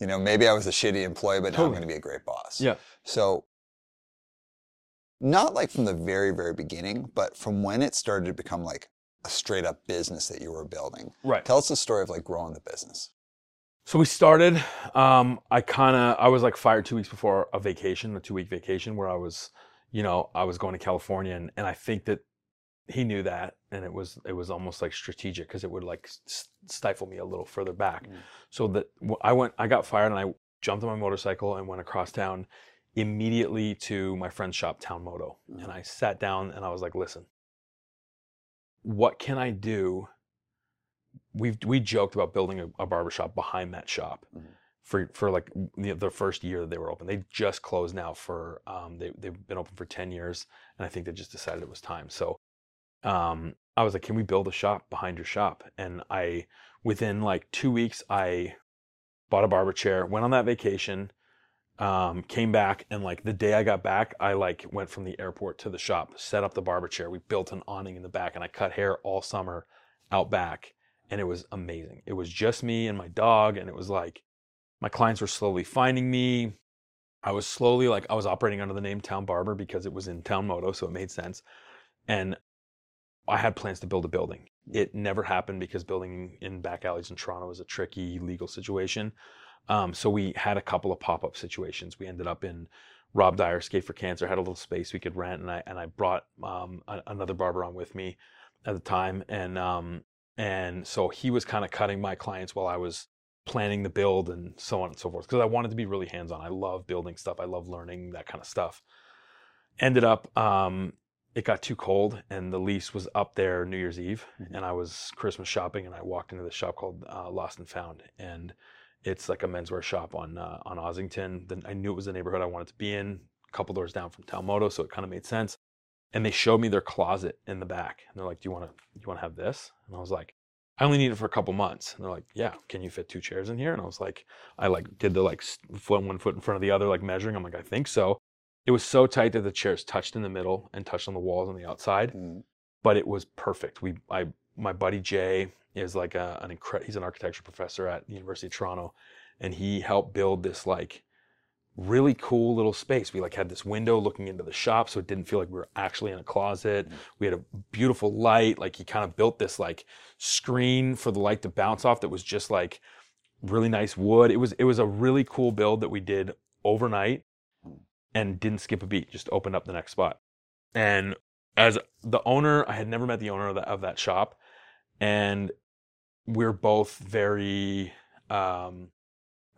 you know, maybe I was a shitty employee, but now I'm going to be a great boss. Yeah. So not like from the very, very beginning, but from when it started to become like a straight up business that you were building. Right. Tell us the story of like growing the business. So we started. Um, I kind of I was like fired two weeks before a vacation, a two week vacation, where I was, you know, I was going to California, and, and I think that he knew that, and it was it was almost like strategic because it would like stifle me a little further back. Mm. So that I went, I got fired, and I jumped on my motorcycle and went across town immediately to my friend's shop, Town Moto, Mhm. and I sat down and I was like, listen, what can I do? We've we joked about building a, a barbershop behind that shop Mhm. for for like the, the first year that they were open. They just closed now for um they they've been open for 10 years and I think they just decided it was time. So um I was like, "Can we build a shop behind your shop?" And I within like 2 weeks I bought a barber chair, went on that vacation, um, came back, and like the day I got back, I like went from the airport to the shop, set up the barber chair. We built an awning in the back, and I cut hair all summer out back, and it was amazing. It was just me and my dog, and it was like my clients were slowly finding me. I was slowly like I was operating under the name Town Barber because it was in Town Moto, so it made sense. And I had plans to build a building. It never happened because building in back alleys in Toronto is a tricky legal situation. Um, so we had a couple of pop-up situations. We ended up in Rob Dyer Skate for Cancer had a little space we could rent, and I and I brought um, a, another barber on with me at the time, and um, and so he was kind of cutting my clients while I was planning the build and so on and so forth because I wanted to be really hands-on. I love building stuff. I love learning that kind of stuff. Ended up, um, it got too cold, and the lease was up there New Year's Eve, Mhm. and I was Christmas shopping, and I walked into this shop called uh, Lost and Found, and it's like a menswear shop on uh, on Ossington. Then I knew it was the neighborhood I wanted to be in, a couple doors down from Town Moto, so it kind of made sense. And they showed me their closet in the back, and they're like, "Do you want to you want to have this?" And I was like, "I only need it for a couple months." And they're like, "Yeah, can you fit two chairs in here?" And I was like, I like did the like foot one foot in front of the other, like measuring. I'm like, I think so. It was so tight that the chairs touched in the middle and touched on the walls on the outside Mm. but it was perfect. We, I, my buddy Jay is like a, an incre- he's an architecture professor at the University of Toronto, and he helped build this like really cool little space. We like had this window looking into the shop, so it didn't feel like we were actually in a closet. We had a beautiful light. Like he kind of built this like screen for the light to bounce off that was just like really nice wood. It was it was a really cool build that we did overnight and didn't skip a beat. Just opened up the next spot. And as the owner, I had never met the owner of that, of that shop, and we're both very um,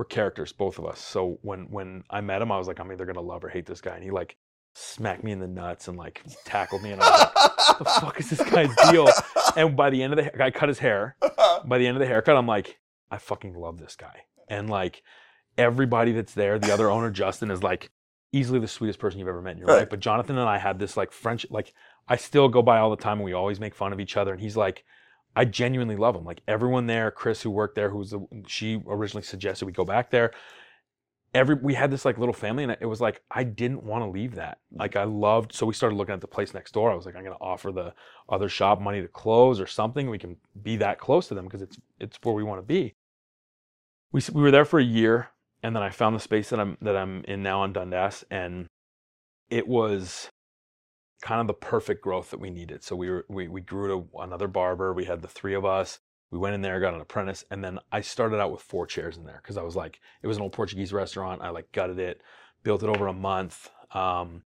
we're characters, both of us. So when when I met him, I was like, I'm either gonna love or hate this guy, and he like smacked me in the nuts and like tackled me, and I was like, what the fuck is this guy's deal? And by the end of the, I cut his hair. Uh-huh. By the end of the haircut, I'm like, I fucking love this guy, and like everybody that's there, the other owner Justin is like easily the sweetest person you've ever met in your Right. life. But Jonathan and I had this like French, like I still go by all the time and we always make fun of each other. And he's like, I genuinely love them. Like everyone there, Chris who worked there, who was she originally suggested we go back there. Every we had this like little family, and it was like I didn't want to leave that. Like I loved, so we started looking at the place next door. I was like, I'm gonna offer the other shop money to close or something. We can be that close to them because it's it's where we want to be. We we were there for a year, and then I found the space that I'm that I'm in now on Dundas, and it was kind of the perfect growth that we needed. So we were we we grew to another barber. We had the three of us. We went in there, got an apprentice, and then I started out with four chairs in there because I was like, it was an old Portuguese restaurant. I like gutted it, built it over a month. Um,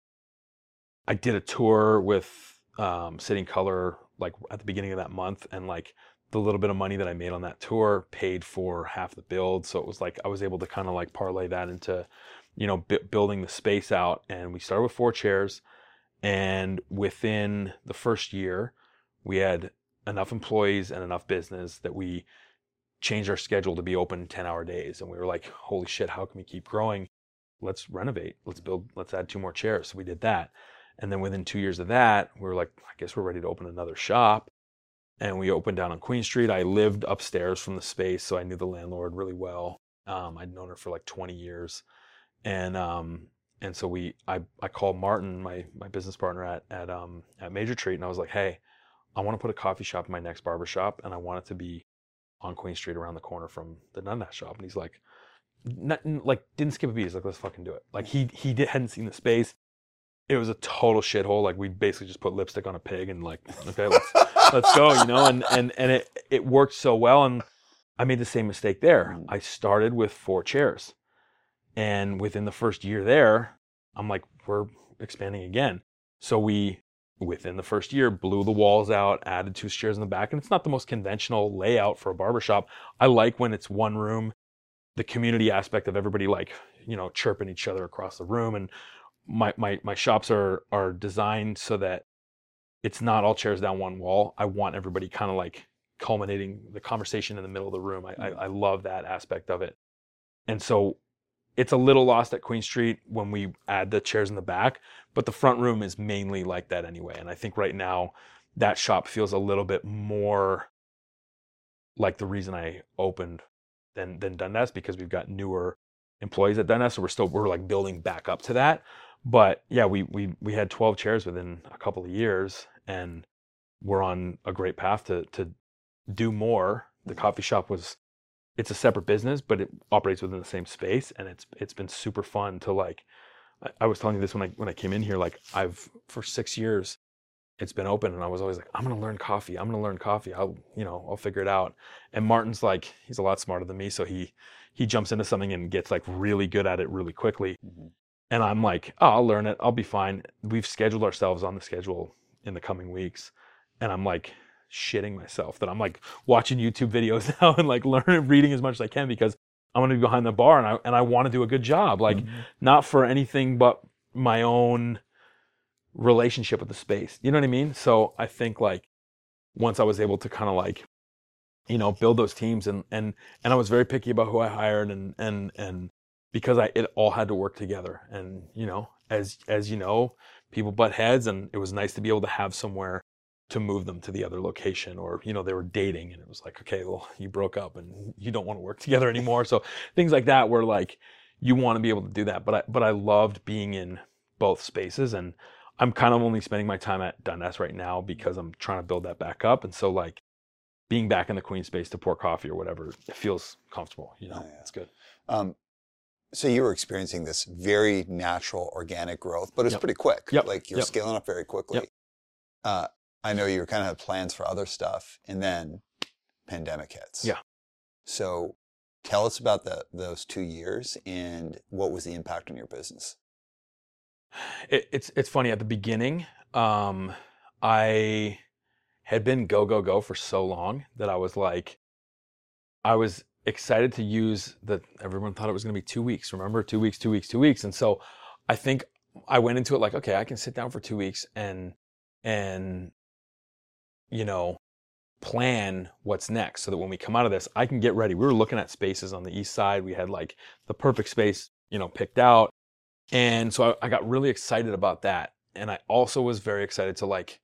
I did a tour with um, Sitting Color like at the beginning of that month, and like the little bit of money that I made on that tour paid for half the build. So it was like I was able to kind of like parlay that into, you know, bu- building the space out. And we started with four chairs, and within the first year, we had enough employees and enough business that we changed our schedule to be open 10 hour days. And we were like, holy shit, how can we keep growing? Let's renovate. Let's build, let's add two more chairs. So we did that. And then within two years of that, we were like, I guess we're ready to open another shop. And we opened down on Queen Street. I lived upstairs from the space, so I knew the landlord really well. Um, I'd known her for like 20 years. And um, and so we I, I called Martin, my my business partner at at um at Major Treat, and I was like, hey, I want to put a coffee shop in my next barber shop, and I want it to be on Queen Street around the corner from the Dundas shop. And he's like, not, like didn't skip a beat. He's like, let's fucking do it. Like he he did, hadn't seen the space. it was a total shithole. Like we basically just put lipstick on a pig and like, okay, let's let's go, you know. And and and it it worked so well. And I made the same mistake there. Mm. I started with four chairs, and within the first year there, I'm like, we're expanding again. So we within the first year blew the walls out, added two chairs in the back, and it's not the most conventional layout for a barbershop. I like when it's one room, the community aspect of everybody like you know chirping each other across the room and my my my shops are are designed so that it's not all chairs down one wall. I want everybody kind of like culminating the conversation in the middle of the room. I, I mm. I love that aspect of it, and so it's a little lost at Queen Street when we add the chairs in the back, but the front room is mainly like that anyway. And I think right now that shop feels a little bit more like the reason I opened than than Dundas because we've got newer employees at Dundas, so we're still we're like building back up to that. But yeah, we we we had 12 chairs within a couple of years, and we're on a great path to to do more. The coffee shop was it's a separate business, but it operates within the same space, and it's it's been super fun to like. I, I was telling you this when I when I came in here. Like I've for six years, it's been open, and I was always like, I'm gonna learn coffee. I'm gonna learn coffee. I'll you know I'll figure it out. And Martin's like he's a lot smarter than me, so he he jumps into something and gets like really good at it really quickly. Mhm. And I'm like, oh, I'll learn it. I'll be fine. We've scheduled ourselves on the schedule in the coming weeks, and I'm like shitting myself that I'm like watching YouTube videos now and like learning, reading as much as I can because I'm gonna be behind the bar and I and I want to do a good job. Like Mm-hmm. not for anything but my own relationship with the space. You know what I mean? So I think like once I was able to kind of like you know build those teams and and and I was very picky about who I hired and and and because I it all had to work together and you know as as you know people butt heads and it was nice to be able to have somewhere to move them to the other location or you know they were dating and it was like okay well you broke up and you don't want to work together anymore so things like that were like you want to be able to do that but I but I loved being in both spaces and I'm kind of only spending my time at Dundas right now because I'm trying to build that back up and so like being back in the queen space to pour coffee or whatever it feels comfortable you know Oh, yeah. it's good Um, so you were experiencing this very natural organic growth, but it's Yep. pretty quick. Yep. Like you're Yep. scaling up very quickly. Yep. Uh, I know you kind of had plans for other stuff, and then pandemic hits. Yeah. So tell us about the, those two years and what was the impact on your business. it, it's it's funny at the beginning um i had been go go go for so long that i was like i was excited to use that. everyone thought it was going to be two weeks remember two weeks two weeks two weeks and so i think i went into it like okay i can sit down for two weeks and and you know plan what's next so that when we come out of this i can get ready we were looking at spaces on the east side we had like the perfect space you know picked out and so I, I got really excited about that. And I also was very excited to like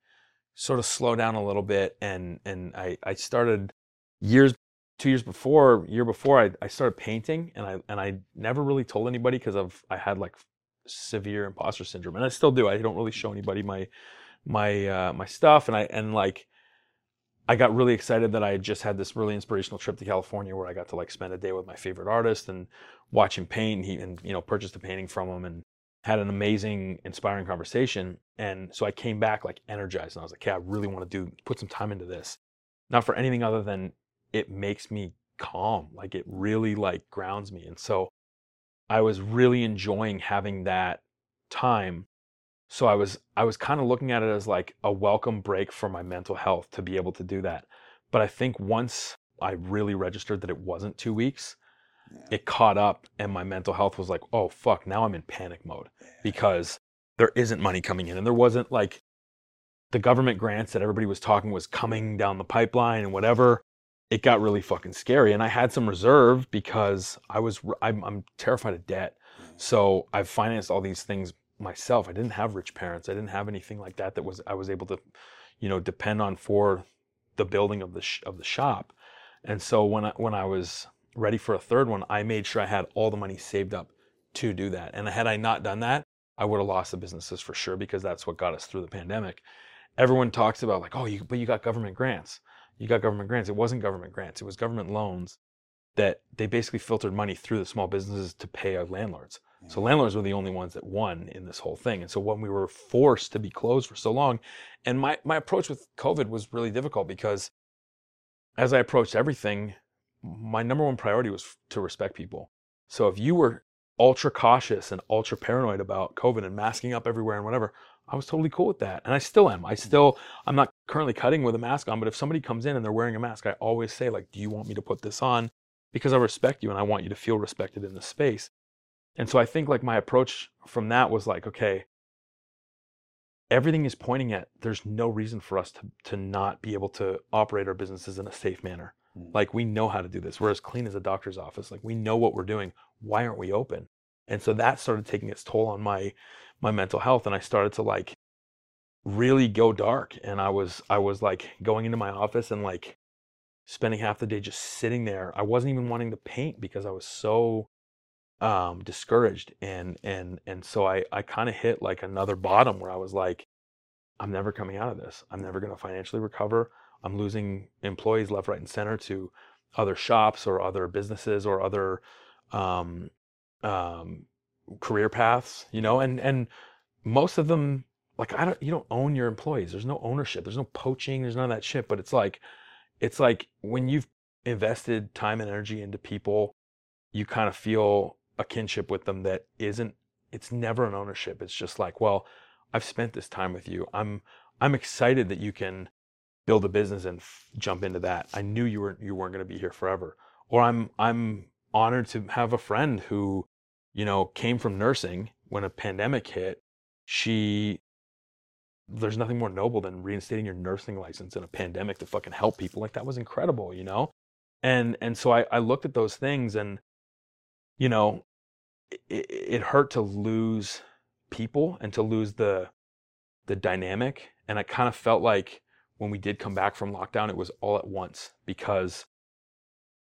sort of slow down a little bit. And, and I, I started years, two years before, year before I, I started painting and I, and I never really told anybody because of, I had like severe imposter syndrome and I still do. I don't really show anybody my, my, uh, my stuff. And I, and like, I got really excited that I had just had this really inspirational trip to California where I got to like spend a day with my favorite artist and watch him paint. And He and you know purchased a painting from him and had an amazing, inspiring conversation. And so I came back like energized and I was like, "Okay, I really want to do put some time into this." Not for anything other than it makes me calm. Like it really like grounds me. And so I was really enjoying having that time so i was i was kind of looking at it as like a welcome break for my mental health to be able to do that. But i think once i really registered that it wasn't two weeks Yeah. it caught up and my mental health was like oh fuck now i'm in panic mode. Because there isn't money coming in and there wasn't like the government grants that everybody was talking was coming down the pipeline and whatever it got really fucking scary. And i had some reserve because i was i'm, I'm terrified of debt. Mm. So i've financed all these things myself. I didn't have rich parents. I didn't have anything like that that was i was able to you know depend on for the building of the sh- of the shop. And so when i when i was ready for a third one i made sure i had all the money saved up to do that. And had i not done that i would have lost the businesses for sure because that's what got us through the pandemic. Everyone talks about like oh you but you got government grants. You got government grants. It wasn't government grants. It was government loans that they basically filtered money through the small businesses to pay our landlords So landlords were the only ones that won in this whole thing. And so when we were forced to be closed for so long, and my, my approach with COVID was really difficult because as I approached everything, my number one priority was to respect people. So if you were ultra cautious and ultra paranoid about COVID and masking up everywhere and whatever, I was totally cool with that. And I still am. I mm-hmm. still, I'm not currently cutting with a mask on, but if somebody comes in and they're wearing a mask, I always say, like, do you want me to put this on? Because I respect you and I want you to feel respected in the space. And so I think like my approach from that was like, okay, everything is pointing at there's no reason for us to, to not be able to operate our businesses in a safe manner. Mm. Like we know how to do this. We're as clean as a doctor's office. Like we know what we're doing. Why aren't we open? And so that started taking its toll on my my mental health and I started to like really go dark and I was I was like going into my office and like spending half the day just sitting there. I wasn't even wanting to paint because I was so um discouraged and and and so I I kind of hit like another bottom where I was like I'm never coming out of this. I'm never going to financially recover. I'm losing employees left, right, and center to other shops or other businesses or other um, um, career paths, you know, and and most of them like I don't you don't own your employees. There's no ownership. There's no poaching. There's none of that shit. But it's like it's like when you've invested time and energy into people, you kind of feel a kinship with them that isn't. It's never an ownership. It's just like, well, I've spent this time with you. I'm I'm excited that you can build a business and f- jump into that. I knew you weren't you weren't going to be here forever. Or I'm I'm honored to have a friend who, you know, came from nursing when a pandemic hit. She there's nothing more noble than reinstating your nursing license in a pandemic to fucking help people. Like that was incredible, you know? And and so I, I looked at those things and you know, it, it hurt to lose people and to lose the the dynamic. And I kind of felt like when we did come back from lockdown, it was all at once because,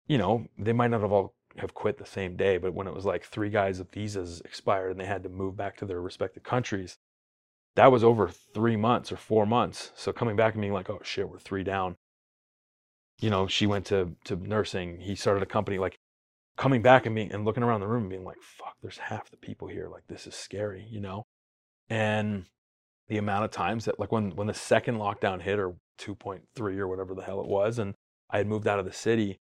you know, they might not have all have quit the same day, but when it was like three guys' visas expired and they had to move back to their respective countries, that was over three months or four months. So coming back and being like, oh shit, we're three down. You know, she went to to nursing. He started a company. Like coming back and being and looking around the room and being like, fuck, there's half the people here. Like this is scary, you know? And the amount of times that like when when the second lockdown hit or 2.3 or whatever the hell it was, and I had moved out of the city,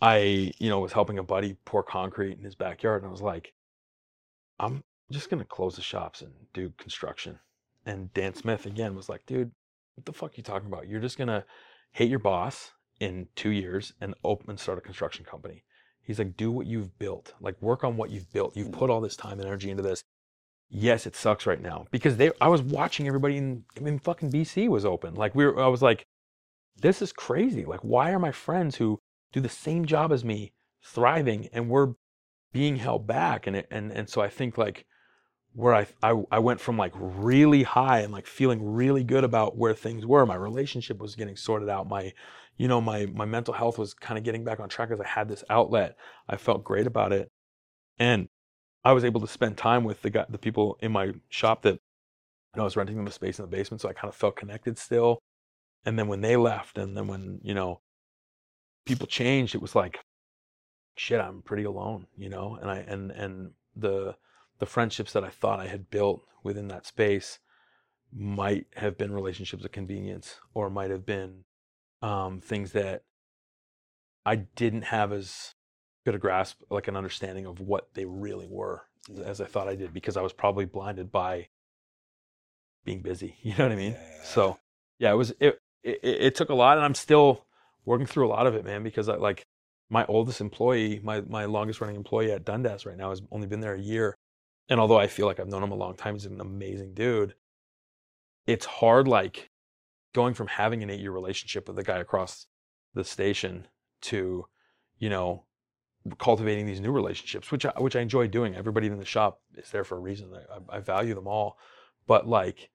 I, you know, was helping a buddy pour concrete in his backyard and I was like, I'm just gonna close the shops and do construction. And Dan Smith again was like, dude, what the fuck are you talking about? You're just gonna hate your boss in two years and open and start a construction company. He's like, do what you've built. Like work on what you've built. You've mm-hmm. put all this time and energy into this. Yes, it sucks right now because they. I was watching everybody in, in fucking BC was open. Like we were. I was like, this is crazy. Like why are my friends who do the same job as me thriving and we're being held back? And it, and and so I think like where I, I I went from like really high and like feeling really good about where things were. My relationship was getting sorted out. My you know my my mental health was kind of getting back on track as I had this outlet. I felt great about it, and I was able to spend time with the guy, the people in my shop that you know, I was renting them a space in the basement, so I kind of felt connected still. And then when they left, and then when you know people changed, it was like, shit, I'm pretty alone, you know. And I and and the the friendships that I thought I had built within that space might have been relationships of convenience, or might have been um, things that I didn't have as good a grasp, like an understanding of what they really were, as I thought I did, because I was probably blinded by being busy. You know what I mean? Yeah. So yeah, it was it, it it took a lot, and I'm still working through a lot of it, man, because I like my oldest employee, my my longest running employee at Dundas right now has only been there a year, and although I feel like I've known him a long time, he's an amazing dude. It's hard, like going from having an eight year relationship with the guy across the station to, you know, cultivating these new relationships, which I, which I enjoy doing. Everybody in the shop is there for a reason. I, I value them all, but like,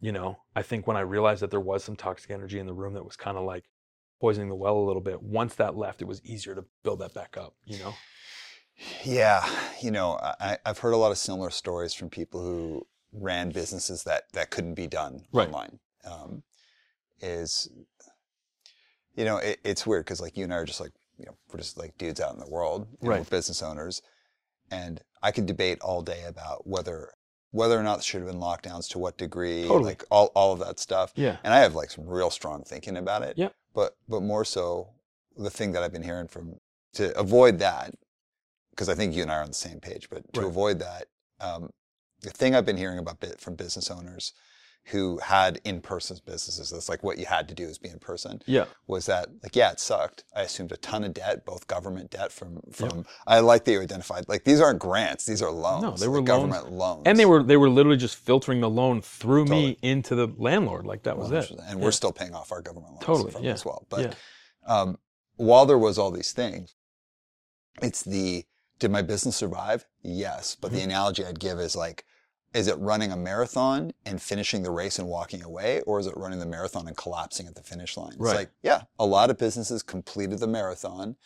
you know, I think when I realized that there was some toxic energy in the room that was kind of like poisoning the well a little bit, once that left, it was easier to build that back up. You know. Yeah, you know, I, I've heard a lot of similar stories from people who ran businesses that that couldn't be done Right. online. Um, is you know, it, it's weird because like you and I are just like you know we're just like dudes out in the world, you know, Right. we're business owners, and I could debate all day about whether whether or not there should have been lockdowns, to what degree, Totally. like all, all of that stuff. Yeah. And I have like some real strong thinking about it. Yeah. But but more so the thing that I've been hearing from to avoid that, because I think you and I are on the same page, but to Right. avoid that, um, the thing I've been hearing about bit from business owners who had in-person businesses, that's like what you had to do is be in person Yeah. was that like yeah it sucked i assumed a ton of debt both government debt from from i like that you identified like these aren't grants these are loans No, they were loans. government loans And they were they were literally just filtering the loan through Totally. me into the landlord. Like that was it. and Yeah. we're still paying off our government loans Totally, from yeah, as well but yeah. um, while there was all these things it's the did my business survive yes but Mm-hmm. the analogy i'd give is like is it running a marathon and finishing the race and walking away or is it running the marathon and collapsing at the finish line it's Right. like yeah a lot of businesses completed the marathon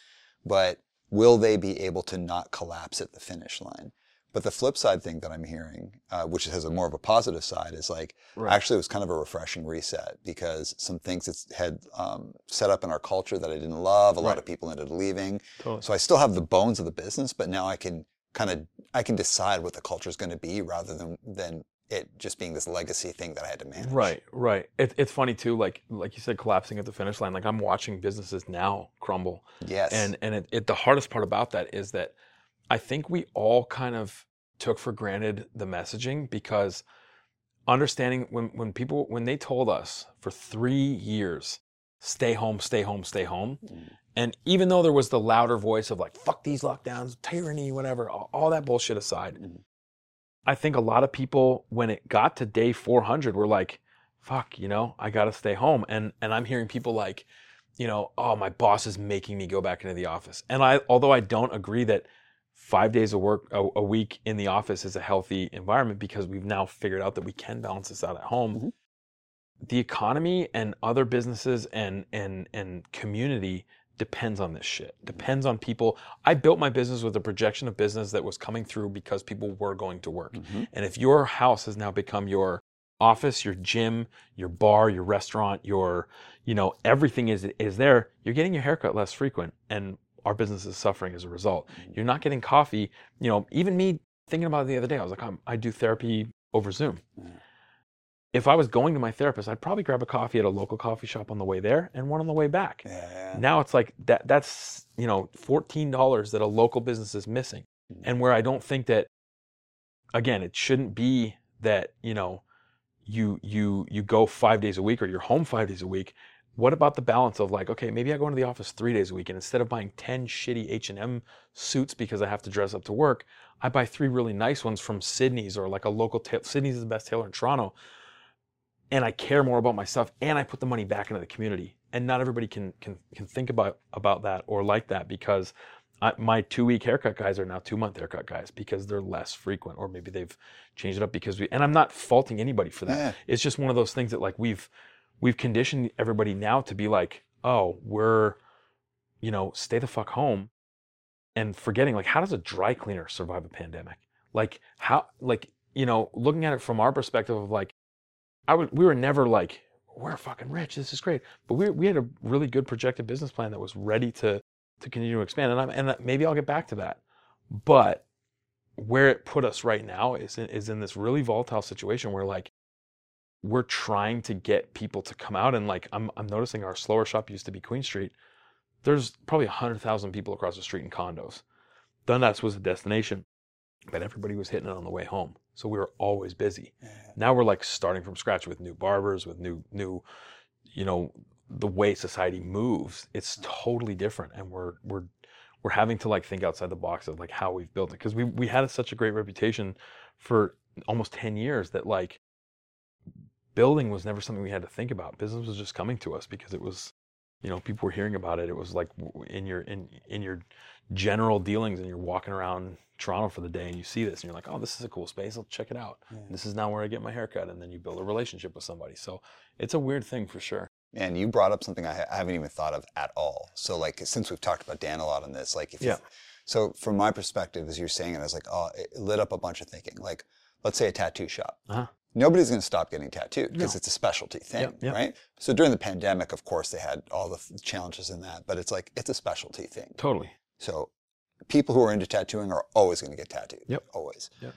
but will they be able to not collapse at the finish line but the flip side thing that i'm hearing uh, which has a more of a positive side is like Right. actually it was kind of a refreshing reset because some things that had um, set up in our culture that i didn't love a lot of people ended up leaving Totally. so I still have the bones of the business, but now I can kind of I can decide what the culture is going to be rather than than it just being this legacy thing that I had to manage. Right, right. It, it's funny too, like like you said, collapsing at the finish line. Like I'm watching businesses now crumble, Yes. and and it, it the hardest part about that is that I think we all kind of took for granted the messaging because understanding when when people when they told us for three years, stay home, stay home, stay home, Mm. and even though there was the louder voice of like fuck these lockdowns, tyranny, whatever, all, all that bullshit aside, Mhm. I think a lot of people when it got to day 400 were like, fuck, you know, I got to stay home. And and I'm hearing people like, you know, oh, my boss is making me go back into the office. And I although I don't agree that 5 days of work a, a week in the office is a healthy environment because we've now figured out that we can balance this out at home. Mhm. The economy and other businesses and and and community depends on this shit. Depends on people. I built my business with a projection of business that was coming through because people were going to work. Mhm. And if your house has now become your office, your gym, your bar, your restaurant, your, you know, everything is is there, you're getting your haircut less frequent and our business is suffering as a result. You're not getting coffee, you know, even me thinking about it the other day, I was like, I'm, I do therapy over Zoom. Yeah. If I was going to my therapist, I'd probably grab a coffee at a local coffee shop on the way there and one on the way back. Yeah. Now it's like that that's, you know, $14 that a local business is missing. Mhm. And where I don't think that again, it shouldn't be that, you know, you you you go 5 days a week or you're home 5 days a week. What about the balance of like, okay, maybe I go into the office 3 days a week and instead of buying 10 shitty H&M suits because I have to dress up to work, I buy 3 really nice ones from Sydney's or like a local ta- Sydney's is the best tailor in Toronto. And I care more about myself and I put the money back into the community. And not everybody can can can think about about that or like that because I, my two week haircut guys are now two month haircut guys because they're less frequent, or maybe they've changed it up because we. And I'm not faulting anybody for that. Yeah. It's just one of those things that like we've we've conditioned everybody now to be like, oh, we're, you know, stay the fuck home, and forgetting like how does a dry cleaner survive a pandemic? Like how like you know looking at it from our perspective of like, I would we were never like we're fucking rich. This is great, but we we had a really good projected business plan that was ready to to continue to expand. And I'm, and maybe I'll get back to that. But where it put us right now is in, is in this really volatile situation where like we're trying to get people to come out and like I'm I'm noticing our slower shop used to be Queen Street. There's probably hundred thousand people across the street in condos. Dundas was a destination, but everybody was hitting it on the way home. So we were always busy. Yeah. now we're like starting from scratch with new barbers with new new you know the way society moves it's uh-huh. totally different. And we're we're we're having to like think outside the box of like how we've built it. Because we we had such a great reputation for almost 10 years that like building was never something we had to think about. Business was just coming to us because it was you know people were hearing about it. It was like in your in in your general dealings and you're walking around Toronto for the day and you see this and you're like oh this is a cool space I'll check it out Yeah. this is now where I get my haircut, and then you build a relationship with somebody. So it's a weird thing for sure. And you brought up something I, ha- I haven't even thought of at all. So like since we've talked about Dan a lot on this, like if you- Yeah. so from my perspective, as you're saying it, I was like, oh, it lit up a bunch of thinking. Like, let's say a tattoo shop. Uh-huh. Nobody's going to stop getting tattooed because No. it's a specialty thing, Yep, yep. right? So during the pandemic, of course, they had all the th- challenges in that, but it's like it's a specialty thing. Totally. So people who are into tattooing are always going to get tattooed. Yep. Always. Yep.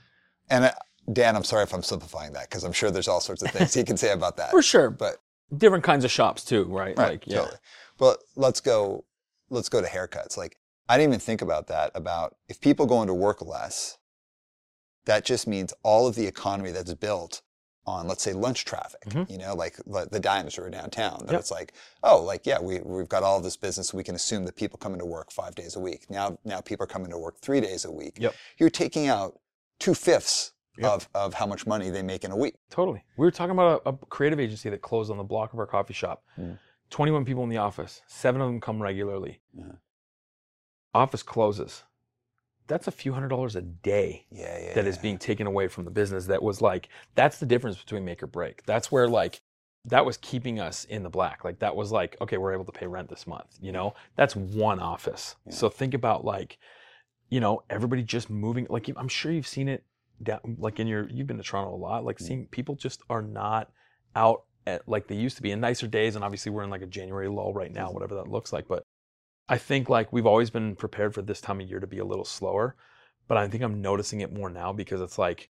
And uh, Dan, I'm sorry if I'm simplifying that because I'm sure there's all sorts of things he can say about that. For sure. But Different kinds of shops too, right? right, Like, yeah. totally. But let's go. Let's go to haircuts. Like I didn't even think about that. About if people go into work less, that just means all of the economy that's built on, let's say, lunch traffic. Mhm. You know, like like the diners are downtown. That Yep. it's like, oh, like yeah, we we've got all this business. We can assume that people come into work five days a week. Now now people are coming to work three days a week. Yep. You're taking out two fifths Yep. of of how much money they make in a week. Totally. We were talking about a, a creative agency that closed on the block of our coffee shop. Mm. 21 people in the office. Seven of them come regularly. Yeah. Office closes. That's a few hundred dollars a day Yeah, yeah. that is yeah. being taken away from the business that was like that's the difference between make or break that's where like that was keeping us in the black like that was like okay we're able to pay rent this month you know that's one office so think about like you know everybody just moving like i'm sure you've seen it down like in your you've been to toronto a lot like Yeah. seeing people just are not out at like they used to be in nicer days and obviously we're in like a january lull right now Mhm. whatever that looks like but i think like we've always been prepared for this time of year to be a little slower but I think I'm noticing it more now because it's like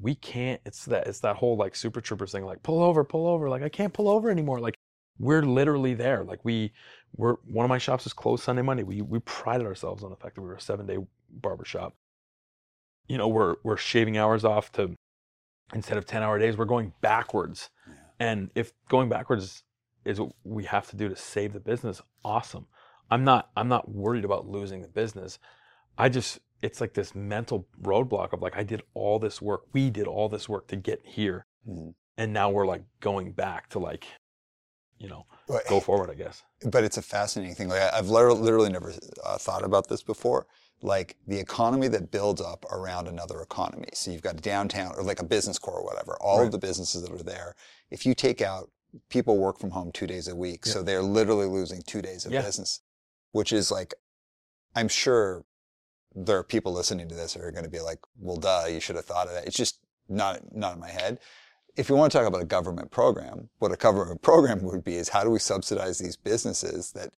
we can't. It's that it's that whole like Super Troopers thing, like pull over, pull over. Like I can't pull over anymore. Like we're literally there. Like we we're one of my shops is closed Sunday, Monday. We we prided ourselves on the fact that we were a seven day barber shop. You know, we're we're shaving hours off to instead of ten hour days, we're going backwards. Yeah. And if going backwards is what we have to do to save the business, awesome. I'm not I'm not worried about losing the business. I just it's like this mental roadblock of like I did all this work. We did all this work to get here. Mhm. And now we're like going back to like, you know, Well, go forward, I guess. but it's a fascinating thing. Like I've literally, literally never uh, thought about this before. Like the economy that builds up around another economy. So you've got a downtown or like a business core or whatever. All Right. of the businesses that are there. If you take out people work from home two days a week, Yeah. so they're literally losing two days of Yeah. business, which is like, I'm sure there are people listening to this who are going to be like, well, duh, you should have thought of that. It's just not not in my head if you want to talk about a government program, what a government program would be is how do we subsidize these businesses that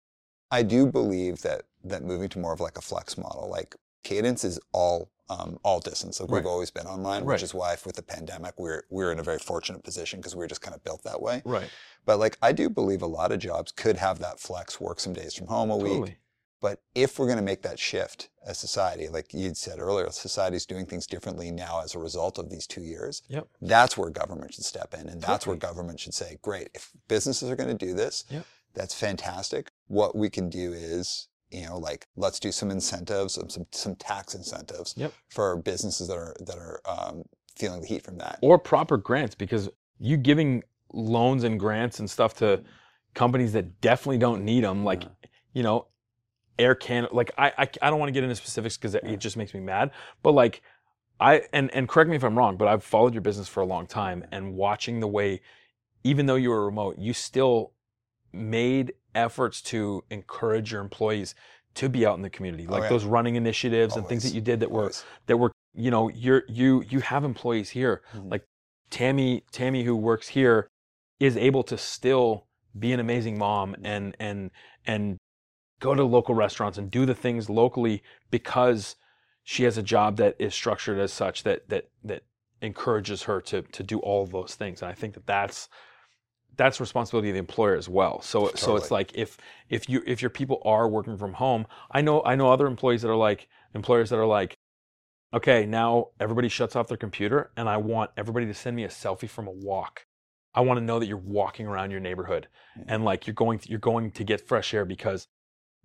I do believe that that moving to more of like a flex model, like Cadence is all um, all distance. Like Right. we've always been online, Right. which is why with the pandemic we're we're in a very fortunate position because we are just kind of built that way. Right. But like I do believe a lot of jobs could have that flex, work some days from home a week. But if we're going to make that shift as society, like you'd said earlier, society's doing things differently now as a result of these two years. Yep. That's where government should step in. And that's where government should say, great, if businesses are going to do this, Yep. that's fantastic. What we can do is, you know, like let's do some incentives, some, some, some tax incentives Yep. for businesses that are, that are um, feeling the heat from that. Or proper grants because you giving loans and grants and stuff to companies that definitely don't need them, like, Yeah. you know, Air Canada, like I, I, I don't want to get into specifics because it, it just makes me mad. But like, I and and correct me if I'm wrong, but I've followed your business for a long time and watching the way, even though you were remote, you still made efforts to encourage your employees to be out in the community, Oh, like yeah. those running initiatives and things that you did that were Always. that were you know you're you you have employees here Mhm. like Tammy Tammy who works here is able to still be an amazing mom and and and go to local restaurants and do the things locally because she has a job that is structured as such that that that encourages her to to do all those things and I think that that's that's responsibility of the employer as well so so it's like if if you if your people are working from home I know I know other employees that are like employers that are like okay, now everybody shuts off their computer and I want everybody to send me a selfie from a walk. I want to know that you're walking around your neighborhood Yeah. and like you're going you're going to get fresh air because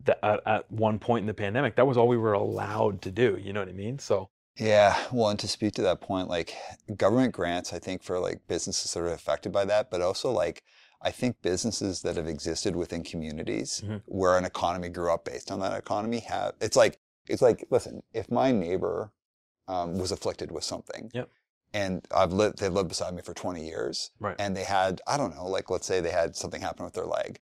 that at, at one point in the pandemic that was all we were allowed to do, you know what I mean? So Yeah, well, and to speak to that point, like government grants, I think for like businesses that are affected by that, but also like I think businesses that have existed within communities Mhm. where an economy grew up based on that economy have. It's like it's like listen, if my neighbor um, was afflicted with something, Yep. and I've lived, they've lived beside me for 20 years, Right. and they had, I don't know, like let's say they had something happen with their leg,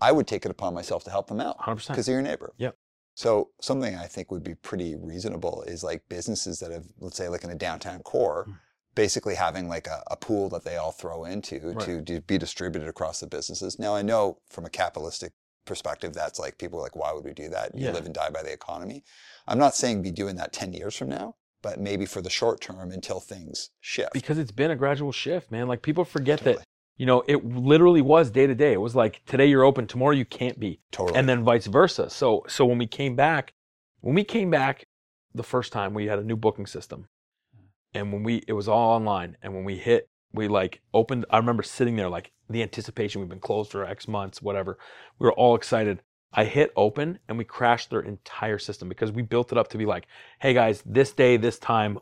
I would take it upon myself to help them out 100%. because they're your neighbor. Yep. So something I think would be pretty reasonable is like businesses that have, let's say, like in a downtown core, Mm. basically having like a, a pool that they all throw into Right. to, to be distributed across the businesses. Now I know from a capitalistic perspective, that's like people are like, why would we do that? You Yeah. live and die by the economy. I'm not saying be doing that 10 years from now, but maybe for the short term until things shift. because it's been a gradual shift, man. Like people forget Totally. that, you know, it literally was day to day. It was like today you're open, tomorrow you can't be, totally. and then vice versa. So, so when we came back, when we came back the first time, we had a new booking system, and when we it was all online, and when we hit, we like opened. I remember sitting there like the anticipation. We've been closed for X months, whatever. We were all excited. I hit open and we crashed their entire system because we built it up to be like, hey guys, this day, this time,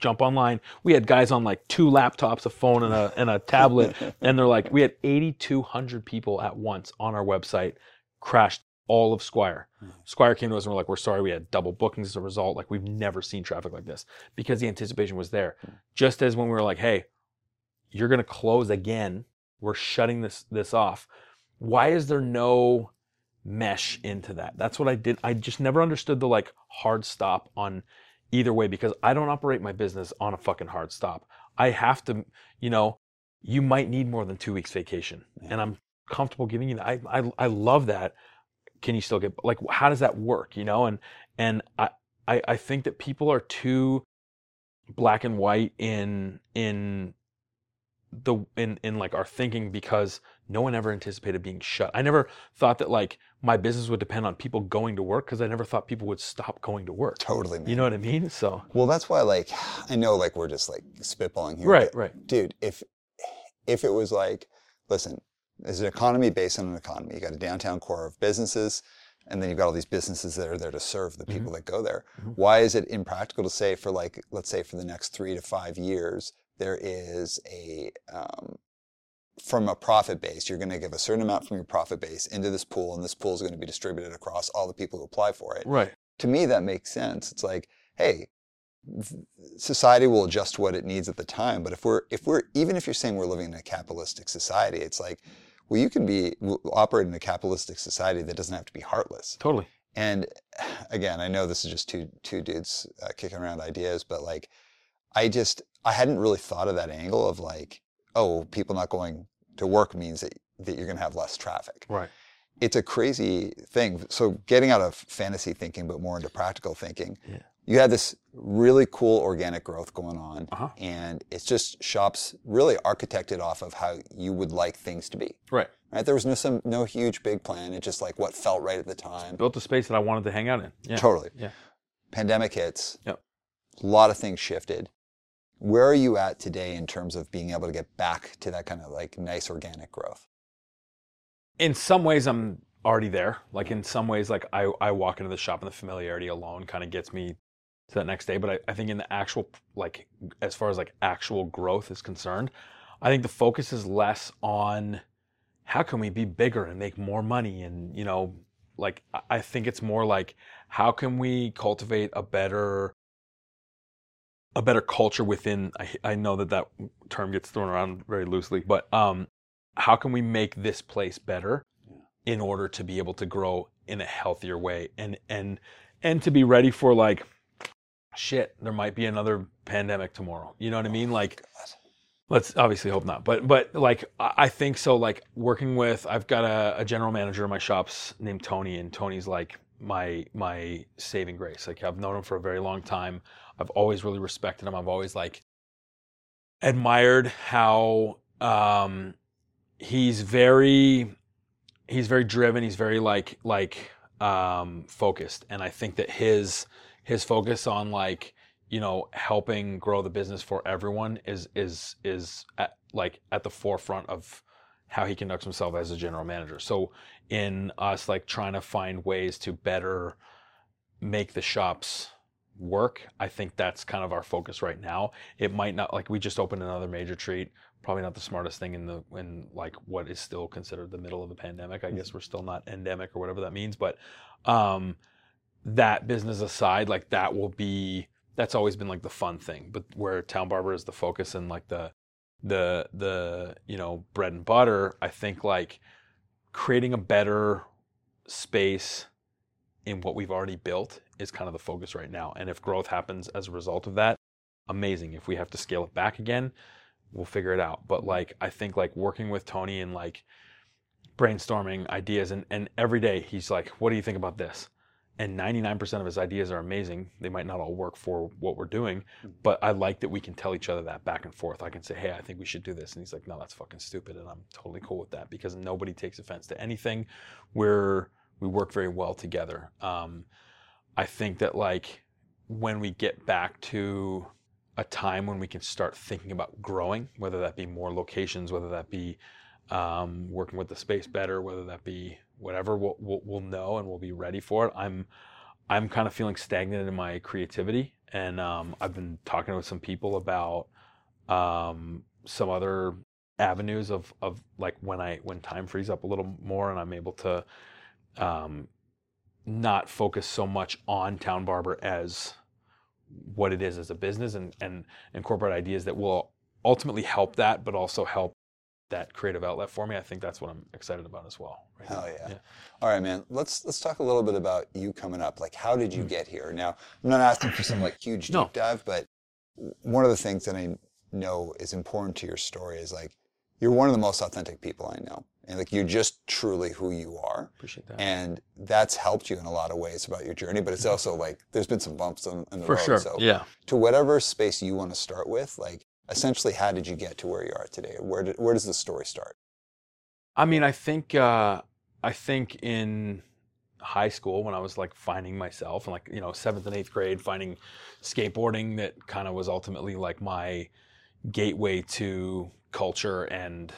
jump online. We had guys on like two laptops, a phone, and a and a tablet, and they're like, we had 8,200 people at once on our website, crashed all of Squire. Hmm. Squire came to us and we're like, we're sorry, we had double bookings as a result. Like we've never seen traffic like this because the anticipation was there. Hmm. Just as when we were like, hey, you're gonna close again, we're shutting this this off. Why is there no mesh into that? That's what I did. I just never understood the like hard stop on either way because I don't operate my business on a fucking hard stop. I have to, you know, you might need more than two weeks vacation, and I'm comfortable giving you that. I, I I love that. Can you still get like how does that work? You know, and and I I, I think that people are too black and white in in the in in like our thinking because no one ever anticipated being shut. I never thought that like my business would depend on people going to work because I never thought people would stop going to work. totally, man. You know what I mean? So well, that's why, like, I know, like, we're just like spitballing here. right, right. dude if if it was like listen there's an economy based on an economy you got a downtown core of businesses and then you've got all these businesses that are there to serve the people that go there Mhm. why is it impractical to say for like let's say for the next three to five years there is a um, from a profit base you're going to give a certain amount from your profit base into this pool and this pool is going to be distributed across all the people who apply for it Right. to me that makes sense it's like hey society will adjust what it needs at the time but if we're if we're even if you're saying we're living in a capitalistic society it's like well you can be operate in a capitalistic society that doesn't have to be heartless Totally. and again i know this is just two two dudes uh, kicking around ideas but like i just i hadn't really thought of that angle of like oh people not going to work means that that you're going to have less traffic Right. it's a crazy thing. So getting out of fantasy thinking, but more into practical thinking, Yeah. you had this really cool organic growth going on, Uh-huh. and it's just shops really architected off of how you would like things to be. Right. Right? There was no some no huge big plan. It's just like what felt right at the time. Built a space that I wanted to hang out in. Yeah. Totally. Yeah. Pandemic hits. Yep. A lot of things shifted. Where are you at today in terms of being able to get back to that kind of like nice organic growth? in some ways I'm already there. Like in some ways, like I, I walk into the shop and the familiarity alone kind of gets me to that next day. But I, I think in the actual like as far as like actual growth is concerned, I think the focus is less on how can we be bigger and make more money and you know like I- I think it's more like how can we cultivate a better a better culture within I, I know that that term gets thrown around very loosely but um how can we make this place better in order to be able to grow in a healthier way? And and and to be ready for like shit there might be another pandemic tomorrow. You know what i mean? Like let's obviously hope not but but like i I think so like working with i've got a, a general manager in my shops named tony and tony's like my my saving grace. Like i've known him for a very long time. I've always really respected him. I've always like admired how um he's very he's very driven. He's very like like um focused. And i think that his his focus on like you know helping grow the business for everyone is is is at, like at the forefront of how he conducts himself as a general manager so in us like trying to find ways to better make the shops work i think that's kind of our focus right now it might not like we just opened another major treat probably not the smartest thing in the in like what is still considered the middle of the pandemic. I guess we're still not endemic or whatever that means, but um that business aside, like that will be that's always been like the fun thing. But where Town Barber is the focus and like the the the you know bread and butter, I think like creating a better space in what we've already built is kind of the focus right now. And if growth happens as a result of that, amazing. If we have to scale it back again, we'll figure it out. But like I think like working with Tony and like brainstorming ideas and, and every day he's like what do you think about this and 99% of his ideas are amazing they might not all work for what we're doing but i like that we can tell each other that back and forth. I can say hey i think we should do this and he's like no that's fucking stupid and i'm totally cool with that because nobody takes offense to anything. We're we work very well together. Um, i think that like when we get back to a time when we can start thinking about growing whether that be more locations whether that be um, working with the space better, whether that be whatever, we'll, we'll, know and we'll be ready for it. I'm I'm kind of feeling stagnant in my creativity, and um, I've been talking with some people about um, some other avenues of of like when I when time frees up a little more and I'm able to um, not focus so much on Town Barber as what it is as a business and and incorporate ideas that will ultimately help that, but also help that creative outlet for me. I think that's what I'm excited about as well. Right Hell yeah. yeah. All right, man. Let's let's talk a little bit about you coming up. Like, how did you mm. get here? Now, I'm not asking for some like huge deep no. dive, but one of the things that I know is important to your story is like you're one of the most authentic people I know. And like you're just truly who you are. Appreciate that. And that's helped you in a lot of ways about your journey. But it's also like there's been some bumps in, in the For road. sure. So yeah. To whatever space you want to start with, like essentially, how did you get to where you are today? Where did, where does the story start? I mean, I think uh, I think in high school when I was like finding myself and like you know seventh and eighth grade, finding skateboarding that kind of was ultimately like my gateway to culture and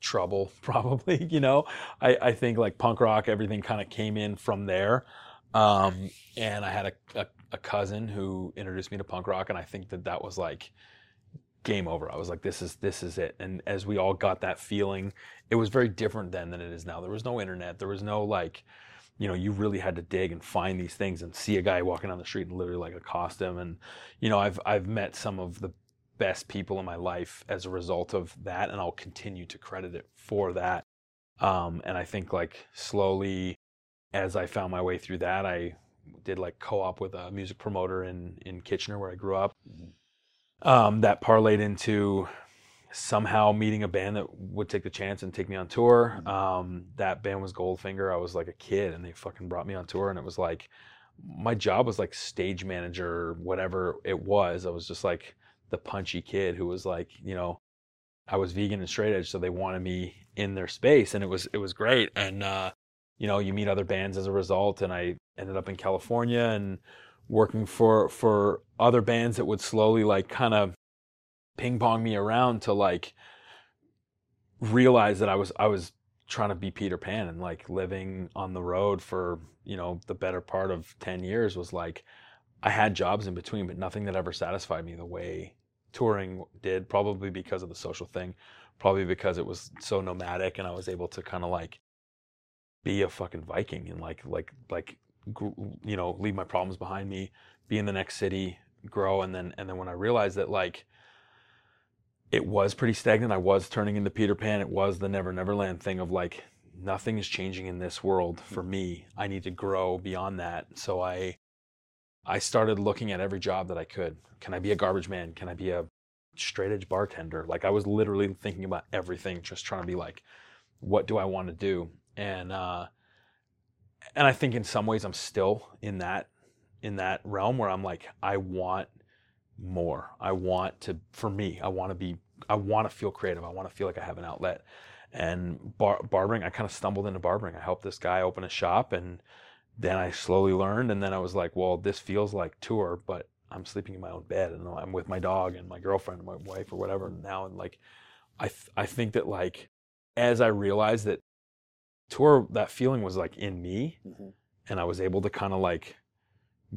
trouble probably you know i, I think like punk rock everything kind of came in from there um, and i had a, a, a cousin who introduced me to punk rock and i think that that was like game over. I was like, this is this is it. And as we all got that feeling, it was very different then than it is now. There was no internet. There was no like, you know, you really had to dig and find these things and see a guy walking down the street and literally like accost him. And you know, I've I've met some of the best people in my life as a result of that, and I'll continue to credit it for that. Um, and I think like slowly, as I found my way through that, I did like co-op with a music promoter in in Kitchener where I grew up. Mm-hmm um, that parlayed into somehow meeting a band that would take the chance and take me on tour. Um, that band was Goldfinger. I was like a kid, and they fucking brought me on tour, and it was like my job was like stage manager, whatever it was. I was just like the punchy kid who was like, you know, I was vegan and straight edge, so they wanted me in their space, and it was it was great. And uh, you know, you meet other bands as a result, and I ended up in California and working for for other bands that would slowly like kind of ping pong me around to like realize that I was I was trying to be Peter Pan and like living on the road for you know the better part of 10 years was like I had jobs in between but nothing that ever satisfied me the way touring did probably because of the social thing probably because it was so nomadic and I was able to kind of like be a fucking Viking and like like like you know leave my problems behind me be in the next city grow. And then and then when i realized that like it was pretty stagnant i was turning into peter pan it was the never never land thing of like nothing is changing in this world for me. I need to grow beyond that. So i i started looking at every job that i could. Can i be a garbage man? Can i be a straight edge bartender? Like i was literally thinking about everything just trying to be like what do i want to do? And uh and I think in some ways I'm still in that in that realm where I'm like I want more. I want to for me, I want to be I want to feel creative. I want to feel like I have an outlet. And bar, barbering, I kind of stumbled into barbering. I helped this guy open a shop and then I slowly learned and then I was like, well, this feels like tour, but I'm sleeping in my own bed and I'm with my dog and my girlfriend and my wife or whatever now and like I th- I think that like as I realized that tour that feeling was like in me mm-hmm. and i was able to kind of like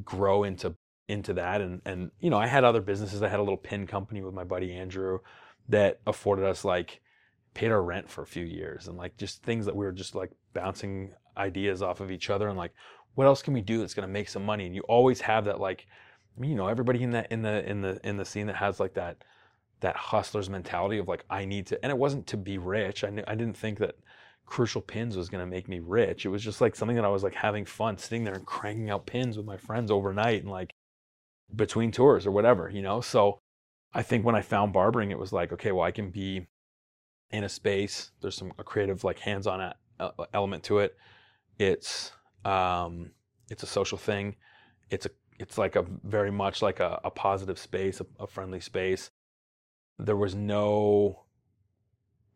grow into into that and and you know i had other businesses. I had a little pin company with my buddy andrew that afforded us like paid our rent for a few years and like just things that we were just like bouncing ideas off of each other and like what else can we do that's going to make some money? And you always have that like I mean, you know everybody in that in the in the in the scene that has like that that hustler's mentality of like I need to and it wasn't to be rich. I, I didn't think that crucial pins was going to make me rich. It was just like something that I was like having fun sitting there and cranking out pins with my friends overnight and like between tours or whatever, you know? So I think when I found barbering, it was like, okay, well, I can be in a space. There's some a creative like hands-on uh, element to it. It's um, it's a social thing. It's a it's like a very much like a, a positive space, a, a friendly space. There was no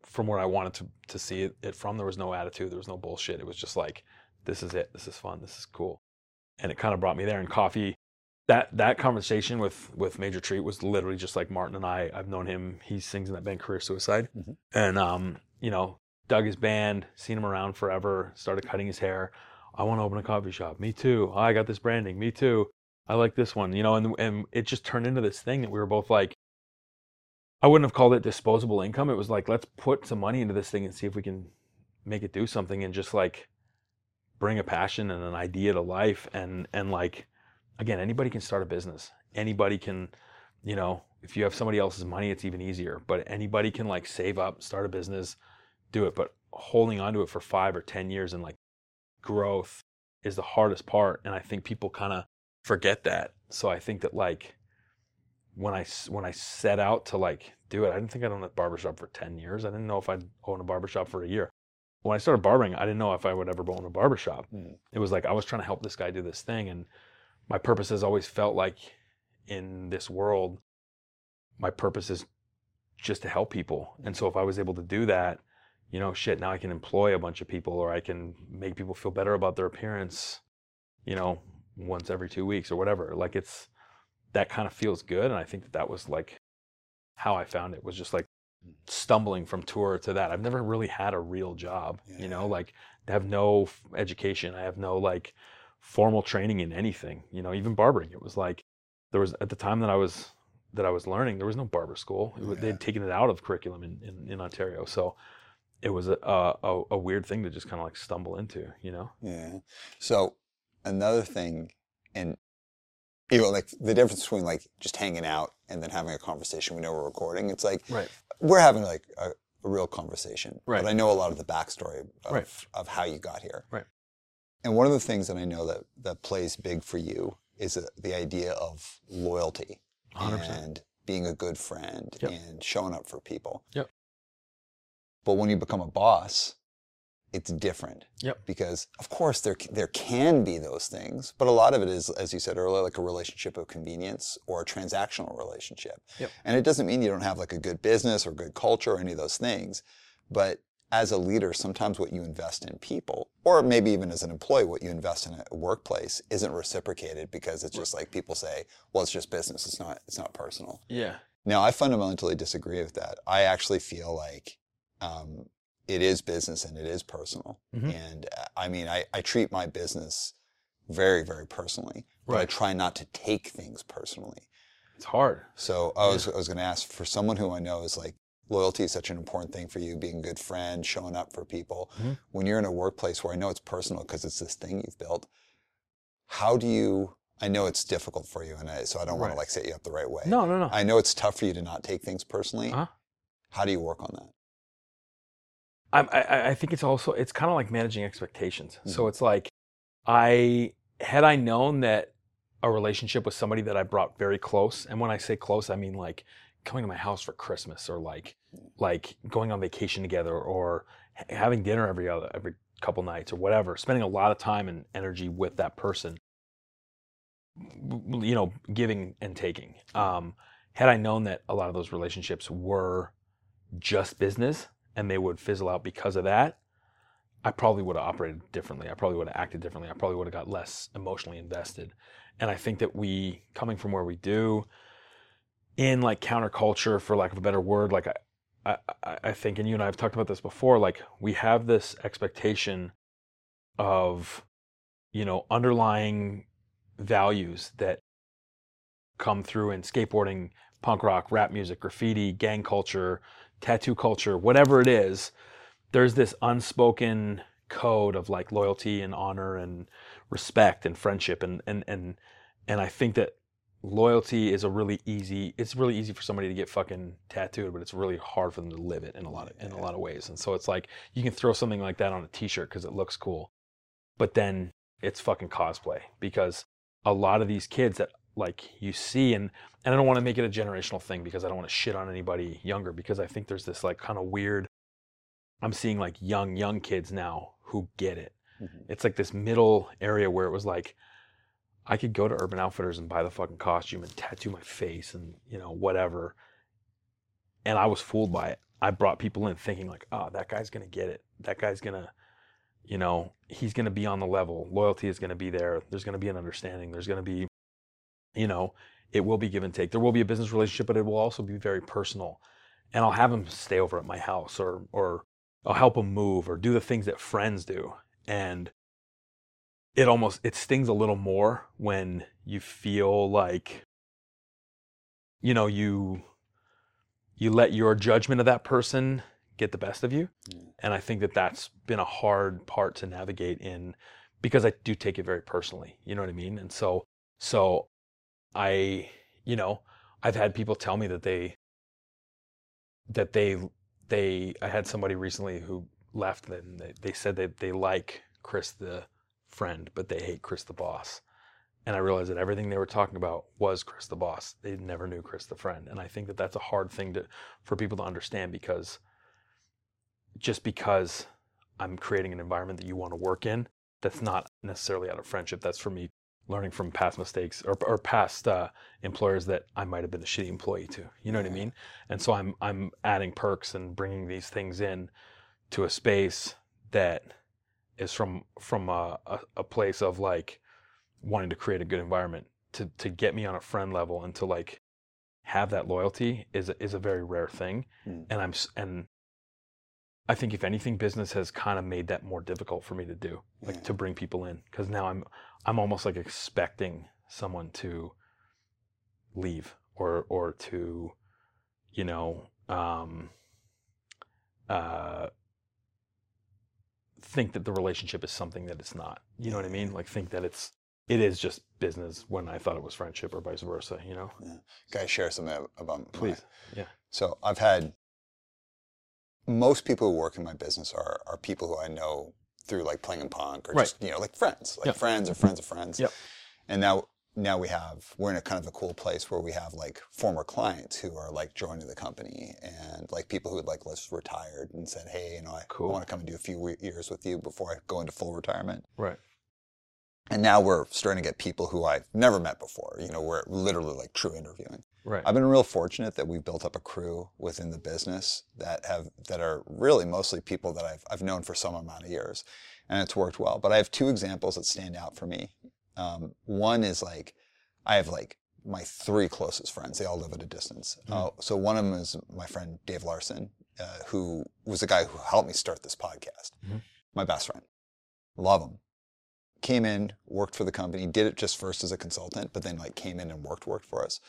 from where I wanted to to see it, it from. There was no attitude. There was no bullshit. It was just like this is it. This is fun. This is cool. And it kind of brought me there. And coffee that that conversation with with Major Treat was literally just like Martin and I. I've known him. He sings in that band Career Suicide, Mhm. and um, you know, dug his band, seen him around forever. Started cutting his hair. I want to open a coffee shop. Me too. I got this branding. Me too. I like this one. You know, and and it just turned into this thing that we were both like. I wouldn't have called it disposable income. It was like let's put some money into this thing and see if we can make it do something and just like bring a passion and an idea to life. And and like again anybody can start a business. Anybody can you know if you have somebody else's money it's even easier. But anybody can like save up start a business do it. But holding onto it for 5 or 10 years and like growth is the hardest part. And i think people kind of forget that. So i think that like when i when i set out to like do it i didn't think i'd own a barbershop for 10 years. I didn't know if i'd own a barbershop for a year. When i started barbering i didn't know if i would ever own a barbershop. Mm. it was like i was trying to help this guy do this thing and my purpose has always felt like in this world my purpose is just to help people. And so if i was able to do that you know shit now i can employ a bunch of people or i can make people feel better about their appearance you know once every two weeks or whatever. Like it's that kind of feels good and i think that that was like how i found it was just like stumbling from tour to that. I've never really had a real job you know like I have no education i have no like formal training in anything you know even barbering. It was like there was at the time that i was that i was learning there was no barber school. It, wa- Yeah. they'd taken it out of curriculum in, in, in ontario. So it was a, a, a weird thing to just kind of like stumble into you know? Yeah. So another thing, and you know, like the difference between like just hanging out and then having a conversation. We know we're recording. It's like right we're having like a, a real conversation. Right. But I know a lot of the backstory of, Right. of how you got here. Right. And one of the things that I know that that plays big for you is uh, the idea of loyalty 100% and being a good friend Yep. and showing up for people. Yep. But when you become a boss, it's different. Yep. Because of course there there can be those things, but a lot of it is, as you said earlier, like a relationship of convenience or a transactional relationship. Yep. And it doesn't mean you don't have like a good business or good culture or any of those things, but as a leader, sometimes what you invest in people, or maybe even as an employee, what you invest in a workplace isn't reciprocated because it's just like people say, well, it's just business. It's not, it's not personal. yeah Now, I fundamentally disagree with that. I actually feel like um, it is business and it is personal. Mhm. And uh, I mean, I, I treat my business very, very personally, but I try not to take things personally. it's hard So I was, I was going to ask for someone who I know is like, loyalty is such an important thing for you, being a good friend, showing up for people. Mhm. When you're in a workplace where I know it's personal because it's this thing you've built, how do you, I know it's difficult for you, and I, so I don't want to like set you up the right way. no no no I know it's tough for you to not take things personally. Uh-huh. How do you work on that? I, I, I think it's also it's kind of like managing expectations. So Mhm. it's like I had I known that a relationship with somebody that I brought very close, and when I say close, I mean like coming to my house for Christmas or like like going on vacation together or ha- having dinner every other every couple nights or whatever, spending a lot of time and energy with that person. You know, giving and taking. Um, had I known that a lot of those relationships were just business and they would fizzle out because of that, I probably would have operated differently. I probably would have acted differently. I probably would have got less emotionally invested. And I think that we, coming from where we do, in like counterculture, for lack of a better word, like I, I, I- think, and you and I have talked about this before, like we have this expectation of, you know, underlying values that come through in skateboarding, punk rock, rap music, graffiti, gang culture, tattoo culture, whatever it is, there's this unspoken code of like loyalty and honor and respect and friendship. And and and and I think that loyalty is a really easy it's really easy for somebody to get fucking tattooed but it's really hard for them to live it in a lot of in a lot of ways. And so it's like you can throw something like that on a t-shirt because it looks cool but then it's fucking cosplay because a lot of these kids that like you see and and I don't want to make it a generational thing because I don't want to shit on anybody younger because I think there's this like kind of weird I'm seeing like young young kids now who get it. Mhm. It's like this middle area where it was like I could go to Urban Outfitters and buy the fucking costume and tattoo my face and you know whatever, and I was fooled by it. I brought people in thinking like, oh, that guy's gonna get it. That guy's gonna, you know, he's gonna be on the level. Loyalty is gonna be there. There's gonna be an understanding. There's gonna be, you know, it will be give and take. There will be a business relationship, but it will also be very personal. And I'll have him stay over at my house or or I'll help him move or do the things that friends do. And it almost it stings a little more when you feel like you know you you let your judgment of that person get the best of you Yeah. and i think that that's been a hard part to navigate in because i do take it very personally you know what i mean and so so i you know i've had people tell me that they that they they i had somebody recently who left and they, they said that they like chris the friend but they hate chris the boss. And i realized that everything they were talking about was chris the boss. They never knew chris the friend. And i think that that's a hard thing to for people to understand because just because i'm creating an environment that you want to work in that's not necessarily out of friendship. That's for me learning from past mistakes or, or past uh, employers that i might have been a shitty employee to you know what i mean? And so i'm i'm adding perks and bringing these things in to a space that is from from a, a, a place of like wanting to create a good environment to to get me on a friend level and to like have that loyalty is a- is a very rare thing. Mm. and i'm and i think if anything business has kind of made that more difficult for me to do like Yeah. to bring people in because now i'm i'm almost like expecting someone to leave or or to you know um uh think that the relationship is something that it's not. You know what i mean? Like think that it's it is just business when i thought it was friendship or vice versa you know? Can I share something ab- about my- please. Yeah. So I've had most people who work in my business are are people who I know through like playing punk or Right. just you know like friends, like Yep. friends or friends of friends. Yep. And now now we have we're in a kind of a cool place where we have like former clients who are like joining the company and like people who had like let's retired and said hey you know I, Cool. I want to come and do a few years with you before I go into full retirement. right And now we're starting to get people who I've never met before. You know, we're literally like true interviewing. Right I've been real fortunate that we've built up a crew within the business that have that are really mostly people that I've I've known for some amount of years, and it's worked well. But I have two examples that stand out for me. Um, one is like I have like my three closest friends. They all live at a distance. Mhm. Uh, so one of them is my friend Dave Larson, uh, who was the guy who helped me start this podcast. Mhm. My best friend, love him. Came in, worked for the company, did it just first as a consultant, but then like came in and worked worked for us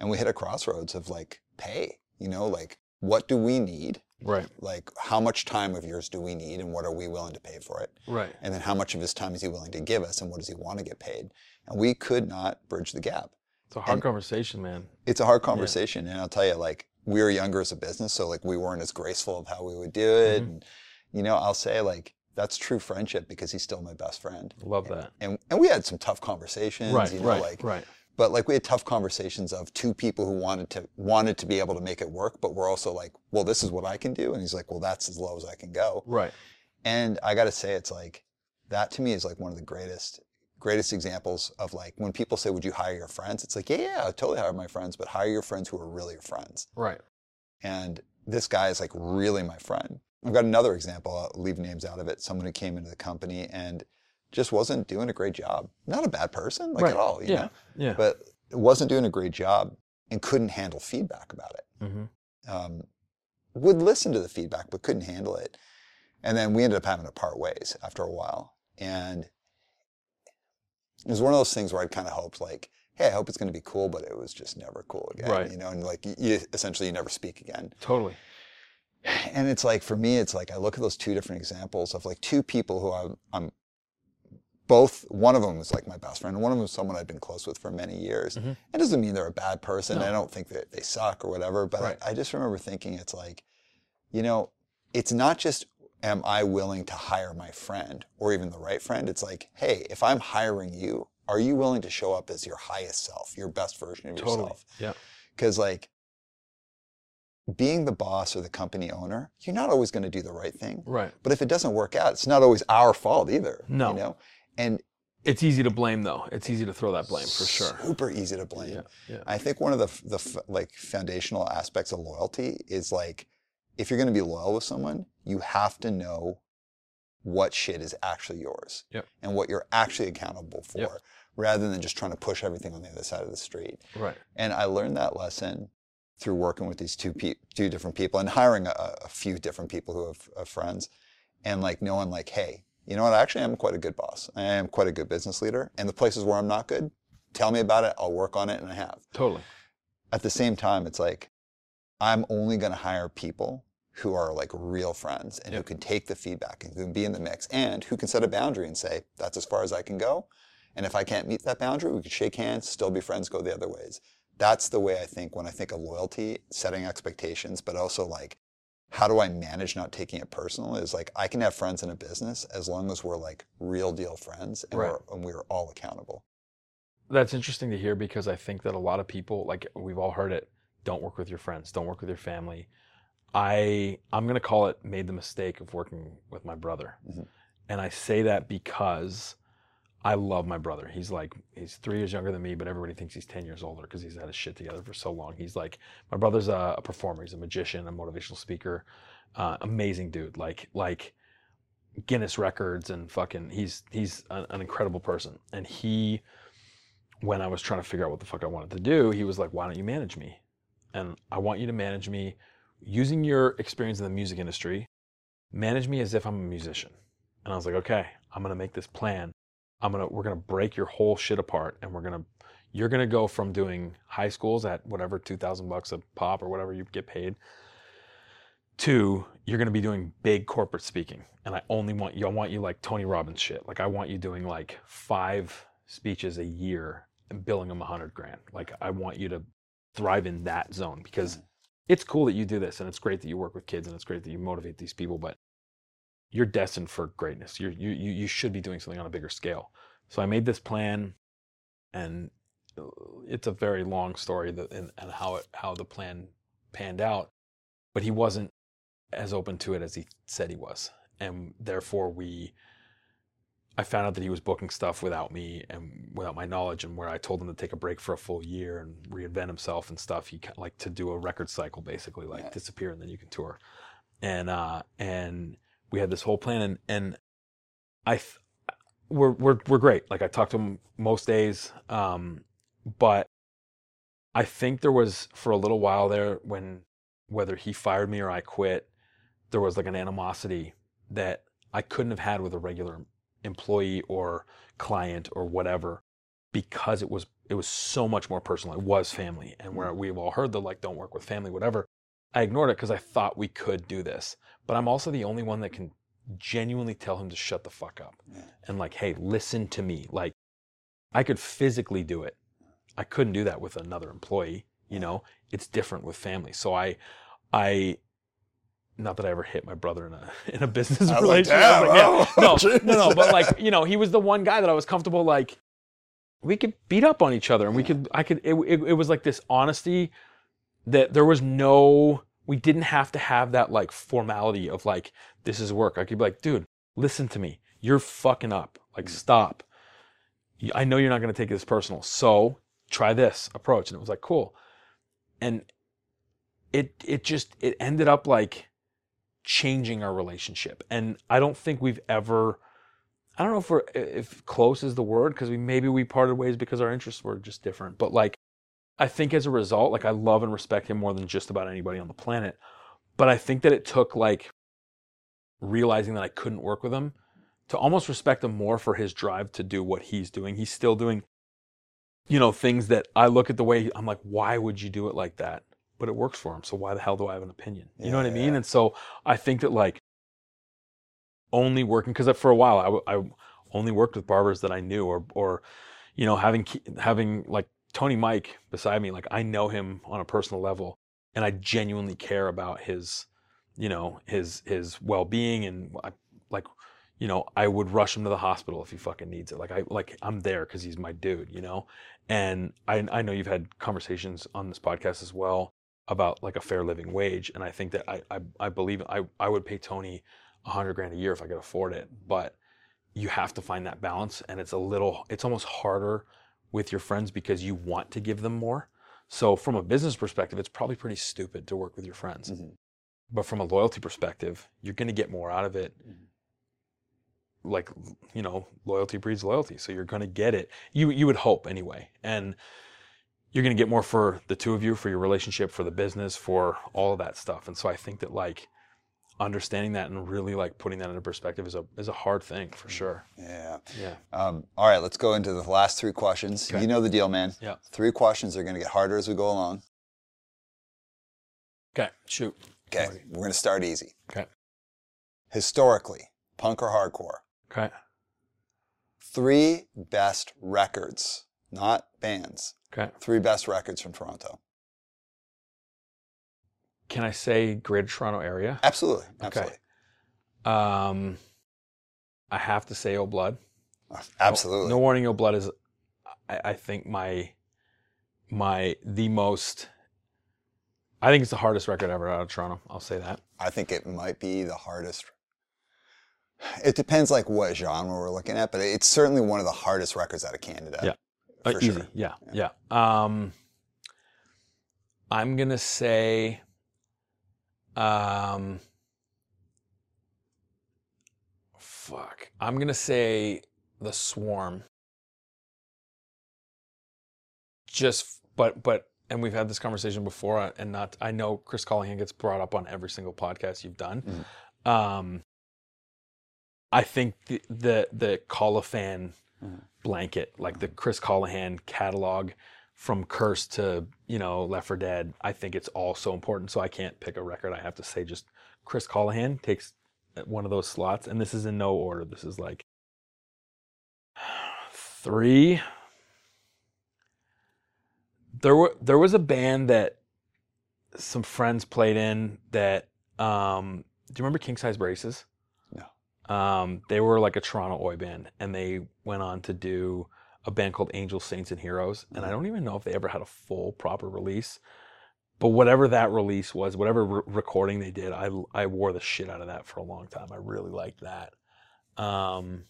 and we hit a crossroads of like pay you know like what do we need? Right. Like how much time of yours do we need and what are we willing to pay for it? Right. And then how much of his time is he willing to give us and what does he want to get paid? And we could not bridge the gap. It's a hard And- conversation man. It's a hard conversation and i'll tell you like we were younger as a business so like we weren't as graceful of how we would do it Mhm. and you know i'll say like that's true friendship because he's still my best friend. Love that. and and we had some tough conversations right you know right like right but like we had tough conversations of two people who wanted to wanted to be able to make it work but we're also like well this is what i can do. And he's like well that's as low as i can go. Right. And i gotta say it's like that to me is like one of the greatest greatest examples of like when people say would you hire your friends? It's like yeah yeah i totally hire my friends but hire your friends who are really your friends. Right. And this guy is like really my friend. I've got another example i'll leave names out of it someone who came into the company and just wasn't doing a great job not a bad person like right at all you yeah know yeah but wasn't doing a great job and couldn't handle feedback about it. hmm Um, would listen to the feedback, but couldn't handle it. And then we ended up having to part ways after a while. And it was one of those things where I'd kind of hoped, like, hey, I hope it's going to be cool, but it was just never cool again. Right. You know, and like, you essentially you never speak again. totally And it's like, for me, it's like I look at those two different examples of like two people who I'm, I'm both, one of them was like my best friend, and one of them was someone I'd been close with for many years. Mhm. It doesn't mean they're a bad person. No. I don't think that they suck or whatever, but Right. I, I just remember thinking it's like, you know, it's not just am I willing to hire my friend or even the right friend? It's like, hey, if I'm hiring you, are you willing to show up as your highest self, your best version of totally yourself? yeah Because like being the boss or the company owner, you're not always going to do the right thing. Right. But if it doesn't work out, it's not always our fault either. No. You know? And It's easy to blame though. It's easy to throw that blame for sure. super easy to blame. Yeah. Yeah. I think one of the the f- like foundational aspects of loyalty is like if you're going to be loyal with someone, you have to know what shit is actually yours Yep. and what you're actually accountable for, Yep. rather than just trying to push everything on the other side of the street. Right. And I learned that lesson through working with these two pe- two different people and hiring a, a few different people who have, have friends, and like knowing like, hey, you know what? Actually, I'm quite a good boss. I am quite a good business leader. And the places where I'm not good, tell me about it. I'll work on it, and I have Totally. at the same time, it's like I'm only going to hire people who are like real friends and who can take the feedback and who can be in the mix and who can set a boundary and say, that's as far as I can go. And if I can't meet that boundary, we can shake hands, still be friends, go the other ways. That's the way I think when I think of loyalty, setting expectations, but also like, how do I manage not taking it personal? Is like, I can have friends in a business as long as we're like real deal friends and, Right. we're, and we're all accountable. That's interesting to hear because I think that a lot of people, like we've all heard it, don't work with your friends, don't work with your family. I I'm gonna call it made the mistake of working with my brother, Mhm. and I say that because I love my brother. He's like he's three years younger than me, but everybody thinks he's ten years older because he's had his shit together for so long. He's like my brother's a, a performer. He's a magician, a motivational speaker, uh, amazing dude. Like like Guinness records and fucking he's he's an, an incredible person. And he when I was trying to figure out what the fuck I wanted to do, he was like, "Why don't you manage me?" And I want you to manage me using your experience in the music industry. Manage me as if I'm a musician. And I was like, "Okay, I'm gonna make this plan. I'm gonna we're gonna break your whole shit apart, and we're gonna you're gonna go from doing high schools at whatever two thousand bucks a pop or whatever you get paid." to you're to be doing big corporate speaking. And i only want you i want you like tony robbins shit. Like i want you doing like five speeches a year and billing them a hundred grand. Like i want you to thrive in that zone because mm. it's cool that you do this and it's great that you work with kids and it's great that you motivate these people but you're destined for greatness. You're, you you you should be doing something on a bigger scale. So i made this plan and uh, it's a very long story that and, and how it how the plan panned out but he wasn't as open to it as he said he was. And therefore we i found out that he was booking stuff without me and without my knowledge and where i told him to take a break for a full year and reinvent himself and stuff he like to do a record cycle basically like Yeah. disappear and then you can tour. And uh and we had this whole plan and and i th- we're we're we're great like i talk to him most days um but i think there was for a little while there when whether he fired me or i quit there was like an animosity that I couldn't have had with a regular employee or client or whatever because it was it was so much more personal. It was family, and where we've all heard the like don't work with family, whatever. I ignored it because I thought we could do this, but I'm also the only one that can genuinely tell him to shut the fuck up Yeah. and like, hey, listen to me. Like, I could physically do it. I couldn't do that with another employee. You know, it's different with family. So I, I, not that I ever hit my brother in a in a business I relationship. Like, yeah. oh, no, no, no. But like, you know, he was the one guy that I was comfortable. Like, we could beat up on each other, and we could, I could. It, it, it was like this honesty that there was no. We didn't have to have that like formality of like this is work. I could be like, dude, listen to me. You're fucking up. Like, mm. stop. I know you're not going to take this personal. So try this approach. And it was like, cool. And it it just it ended up like changing our relationship. And I don't think we've ever I don't know if we're if close is the word because we maybe we parted ways because our interests were just different. But like I think as a result, like I love and respect him more than just about anybody on the planet. But I think that it took like realizing that I couldn't work with him to almost respect him more for his drive to do what he's doing. He's still doing, you know, things that I look at the way I'm like, why would you do it like that? But it works for him. So why the hell do I have an opinion? You know what I mean? yeah. And so I think that like only working because uh, for a while I only worked with barbers that I knew or or you know having having like Tony Mike beside me like I know him on a personal level and I genuinely care about his you know his his well-being and I, like you know I would rush him to the hospital if he fucking needs it. Like I like I'm there cuz he's my dude you know? And I I know you've had conversations on this podcast as well about like a fair living wage, and I think that I I, I believe I I would pay Tony a hundred grand a year if I could afford it, but you have to find that balance, and it's a little it's almost harder with your friends because you want to give them more. So from a business perspective, it's probably pretty stupid to work with your friends. Mhm. But from a loyalty perspective, you're going to get more out of it. Like you know, loyalty breeds loyalty, so you're going to get it. You you would hope anyway, and you're going to get more for the two of you, for your relationship, for the business, for all of that stuff. And so I think that like understanding that and really like putting that into perspective is a is a hard thing for sure. Yeah. Yeah. Um, all right, let's go into the last three questions. Okay. You know the deal, man. Yeah. Three questions are going to get harder as we go along. Okay. Shoot. Okay, Alrighty. we're going to start easy. Okay. Historically, punk or hardcore, Okay. three best records, not bands. Okay. Three best records from Toronto. Can I say Greater Toronto area? Absolutely. Okay. Um, I have to say, Oh Blood. Absolutely. No Warning, Oh Blood is, I, I think my, my the most. I think it's the hardest record ever out of Toronto. I'll say that. I think it might be the hardest. It depends like what genre we're looking at, but it's certainly one of the hardest records out of Canada. Yeah. Uh, For easy. sure. Yeah, yeah. Um, I'm gonna say, um, fuck. I'm gonna say the Swarm. Just, but, but, and we've had this conversation before, uh, and not. I know Chris Colohan gets brought up on every single podcast you've done. Um, I think the the the Mhm. blanket, like the Chris Colohan catalog from Curse to, you know, Left for Dead, I think it's all so important. So I can't pick a record. I have to say just Chris Colohan takes one of those slots. And this is in no order. This is like three. There were there was a band that some friends played in that um do you remember King Size Braces? No. Um, they were like a Toronto oi band, and they went on to do a band called Angels, Saints, and Heroes. And I don't even know if they ever had a full proper release. But whatever that release was, whatever re- recording they did, I I wore the shit out of that for a long time. I really liked that. Um,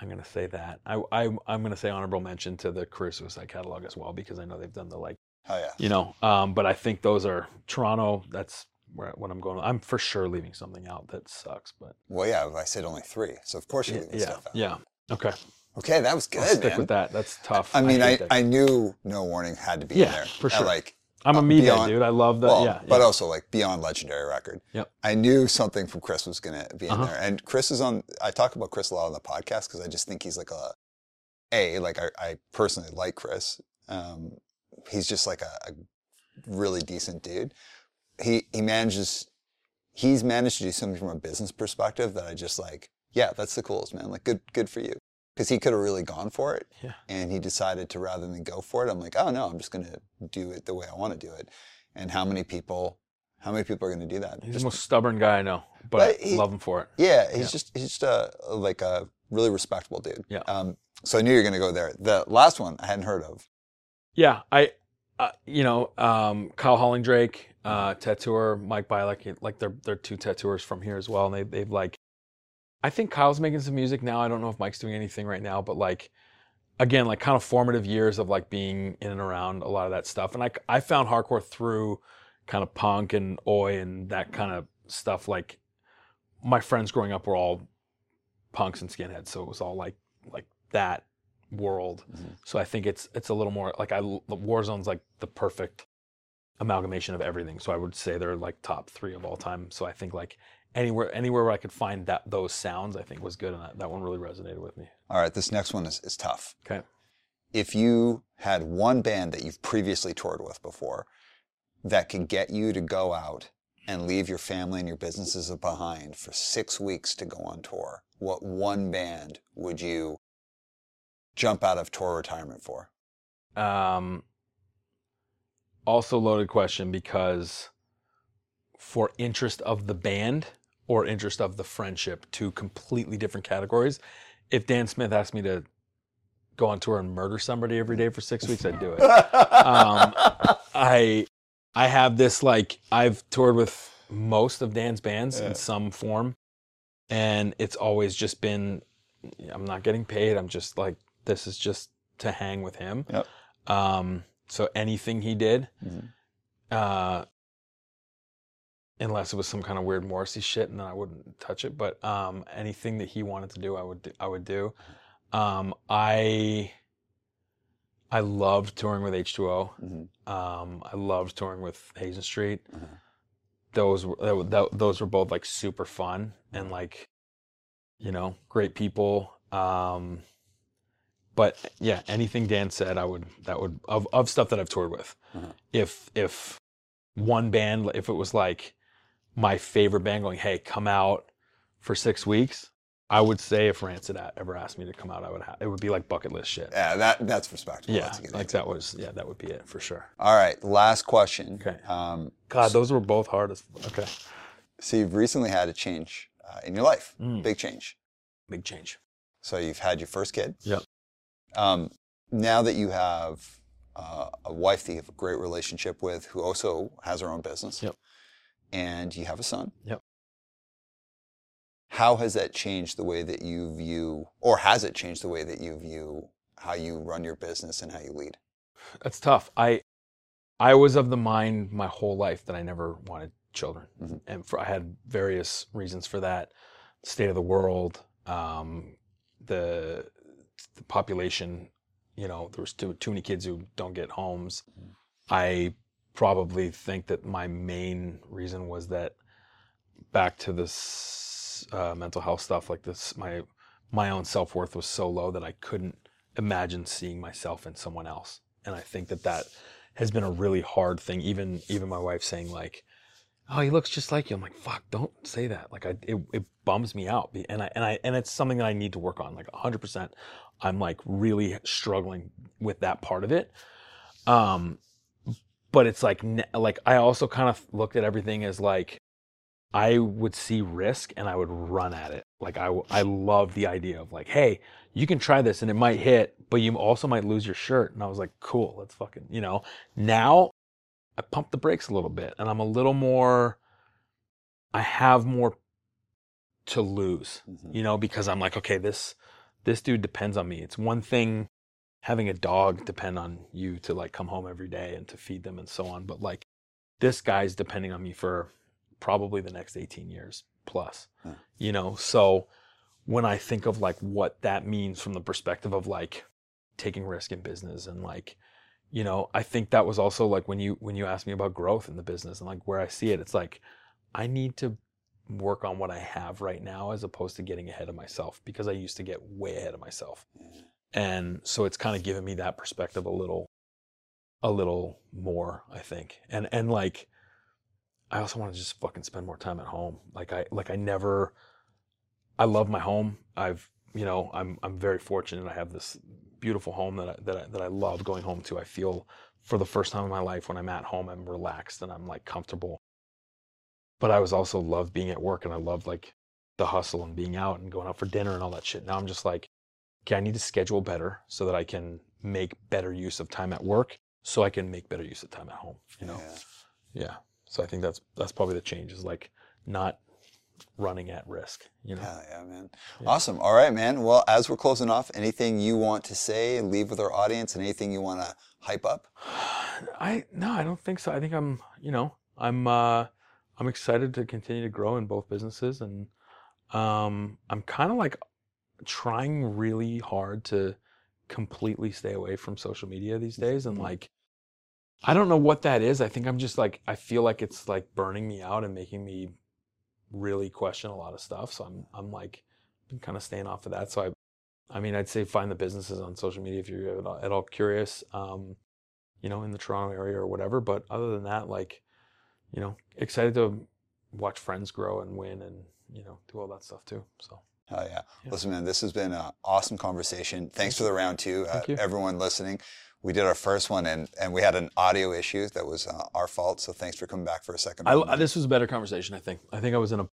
I'm gonna say that. I, I I'm gonna say honorable mention to the Career Suicide catalog as well because I know they've done the like Oh yeah. you know. Um, but I think those are Toronto. That's where what I'm going. I'm for sure leaving something out that sucks, but Well, yeah. I said only three, so of course you're yeah, leaving yeah, stuff out. yeah. Okay, Okay, that was good, I'll stick man. with that. That's tough. I mean, I. I, knew no warning had to be in Yeah, there. for sure. like I'm a uh, me guy, beyond- dude. I love that. well, yeah, but also like beyond legendary record. Yep. I knew something from Chris was gonna be in Uh-huh. there, and Chris is on. I talk about Chris a lot on the podcast because I just think he's like a, a like I, I personally like Chris. Um, he's just like a, a really decent dude. He he manages. He's managed to do something from a business perspective that I just like. Yeah, that's the coolest man. Like good good for you. Because he could have really gone for it, Yeah. and he decided to rather than go for it. I'm like, oh no, I'm just gonna do it the way I want to do it. And how many people, how many people are gonna do that? He's Just- the most stubborn guy I know, but, But he- love him for it. yeah, he's Yeah. just he's just a like a really respectable dude. Yeah. Um. So I knew you were gonna go there. The last one I hadn't heard of. Yeah, I, uh, you know, um, Kyle Hollingdrake, uh, tattooer, Mike Bialik, like they're they're two tattooers from here as well, and they they've like, I think Kyle's making some music now. I don't know if Mike's doing anything right now, but like, again, like kind of formative years of like being in and around a lot of that stuff, and I I found hardcore through kind of punk and oi and that kind of stuff. Like, my friends growing up were all punks and skinheads, so it was all like like that world. Mhm. So I think it's it's a little more like I Warzone's like the perfect amalgamation of everything. So I would say they're like top three of all time. So I think like anywhere anywhere where I could find that those sounds, I think was good, and that, that one really resonated with me. All right, this next one is is tough. Okay. If you had one band that you've previously toured with before that could get you to go out and leave your family and your businesses behind for six weeks to go on tour, what one band would you jump out of tour retirement for? Um, also loaded question because for interest of the band or interest of the friendship, two completely different categories. If Dan Smith asked me to go on tour and murder somebody every day for six weeks, I'd do it. Um, I I have this like I've toured with most of Dan's bands Yeah. in some form, and it's always just been I'm not getting paid. I'm just like this is just to hang with him. Yep. Um, so anything he did, Mhm. uh, unless it was some kind of weird Morrissey shit, and then I wouldn't touch it. But um, anything that he wanted to do, I would do, I would do. Um, I I loved touring with H2O. Mhm. Um, I loved touring with Hazen Street. Uh-huh. Those were that, that, those were both like super fun and like, you know, great people. Um, but yeah, anything Dan said, I would that would of of stuff that I've toured with. Uh-huh. If if one band, if it was like my favorite band going, hey, come out for six weeks, I would say if Rancid ever asked me to come out, I would have. It would be like bucket list shit. Yeah, that that's respectable. Yeah, That's like that was yeah, that would be it for sure. All right, last question. Okay. Um, God, those were both hard as okay. so you've recently had a change uh, in your life, Mm. big change. Big change. So you've had your first kid. Yep. Um, now that you have uh, a wife that you have a great relationship with, who also has her own business. Yep. And you have a son. Yep. How has that changed the way that you view, or has it changed the way that you view how you run your business and how you lead? That's tough. I I was of the mind my whole life that I never wanted children, Mhm. and for, I had various reasons for that. State of the world, um, the the population. You know, there was too too many kids who don't get homes. I probably think that my main reason was that back to this uh, mental health stuff like this my my own self-worth was so low that i couldn't imagine seeing myself in someone else. And i think that that has been a really hard thing even even my wife saying like oh he looks just like you. I'm like fuck don't say that. Like i it, it bums me out. And i and i and it's something that i need to work on like 100% i'm like really struggling with that part of it. Um but it's like like i also kind of looked at everything as like I would see risk and I would run at it. Like I, I love the idea of like, hey, you can try this and it might hit, but you also might lose your shirt. And I was like, cool, let's fucking, you know. Now I pump the brakes a little bit and I'm a little more, I have more to lose, Mhm. you know, because I'm like, okay, this, this dude depends on me. It's one thing having a dog depend on you to like come home every day and to feed them and so on, but like this guy's depending on me for probably the next 18 years plus Huh. you know? So when i think of like what that means from the perspective of like taking risk in business and like you know i think that was also like when you when you asked me about growth in the business and like where i see it it's like i need to work on what i have right now as opposed to getting ahead of myself because i used to get way ahead of myself and so it's kind of given me that perspective a little a little more i think and and like I also want to just fucking spend more time at home. Like I like I never I love my home. I've you know, I'm I'm very fortunate I have this beautiful home that I that I, that I love going home to. I feel for the first time in my life when I'm at home I'm relaxed and I'm like comfortable. But I was also loved being at work and I loved like the hustle and being out and going out for dinner and all that shit. Now I'm just like okay, I need to schedule better so that I can make better use of time at work so I can make better use of time at home, you know. Yeah. Yeah. So I think that's that's probably the change is like not running at risk, you know. Hell yeah, man. Yeah. Awesome. All right, man. Well, as we're closing off, anything you want to say, and leave with our audience, and anything you want to hype up? I no, I don't think so. I think I'm, you know, I'm uh I'm excited to continue to grow in both businesses and um I'm kind of like trying really hard to completely stay away from social media these days and like I don't know what that is. I think I'm just like I feel like it's like burning me out and making me really question a lot of stuff. So I'm I'm like been kind of staying off of that. So I I mean I'd say find the businesses on social media if you're at all, at all curious. Um, you know, in the Toronto area or whatever. But other than that, like, you know, excited to watch friends grow and win and, you know, do all that stuff too. So Hell yeah. Yeah. Listen, man, this has been an awesome conversation. Thanks for the round two, uh, everyone listening. We did our first one and, and we had an audio issue that was uh, our fault. So thanks for coming back for a second. I, this was a better conversation, I think. I think I was in a,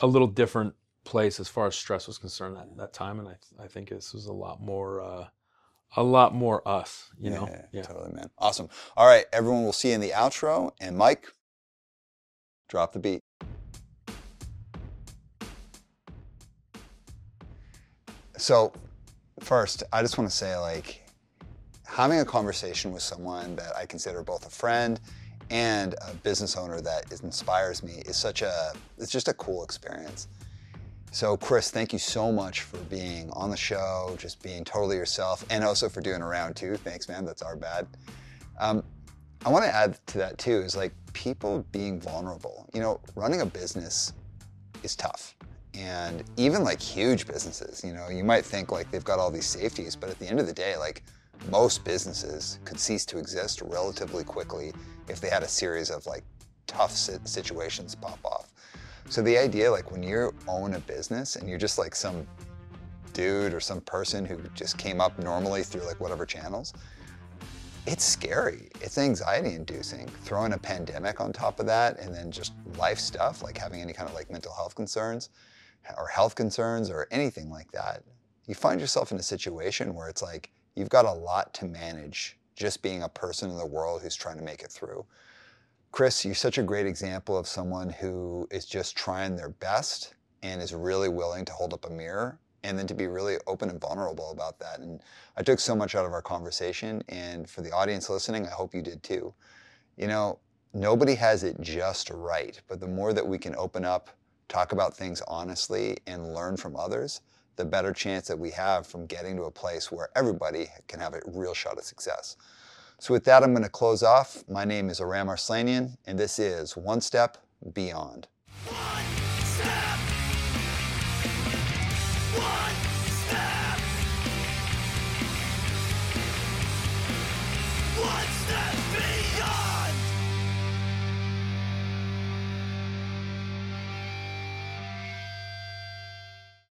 a little different place as far as stress was concerned at that time. And I, I think this was a lot more, uh, a lot more us, you know. Yeah, Yeah. totally, man. Awesome. All right, everyone, we'll see you in the outro. And Mike, drop the beat. So, first, I just want to say, like, having a conversation with someone that I consider both a friend and a business owner that inspires me is such a, it's just a cool experience. So, Chris, thank you so much for being on the show, just being totally yourself, and also for doing a round two. Thanks, man. That's our bad. Um, I want to add to that too is like people being vulnerable. You know, running a business is tough. And even like huge businesses, you know, you might think like they've got all these safeties, but at the end of the day, like most businesses could cease to exist relatively quickly if they had a series of like tough situations pop off. So the idea, like when you own a business and you're just like some dude or some person who just came up normally through like whatever channels, it's scary. It's anxiety inducing. Throwing a pandemic on top of that and then just life stuff, like having any kind of like mental health concerns or health concerns or anything like that. You find yourself in a situation where it's like you've got a lot to manage just being a person in the world who's trying to make it through. Chris, you're such a great example of someone who is just trying their best and is really willing to hold up a mirror and then to be really open and vulnerable about that. And I took so much out of our conversation. And for the audience listening, I hope you did too. You know, nobody has it just right, but the more that we can open up, talk about things honestly, and learn from others, the better chance that we have from getting to a place where everybody can have a real shot at success. So with that, I'm going to close off. My name is Aram Arslanian, and this is One Step Beyond. One step. One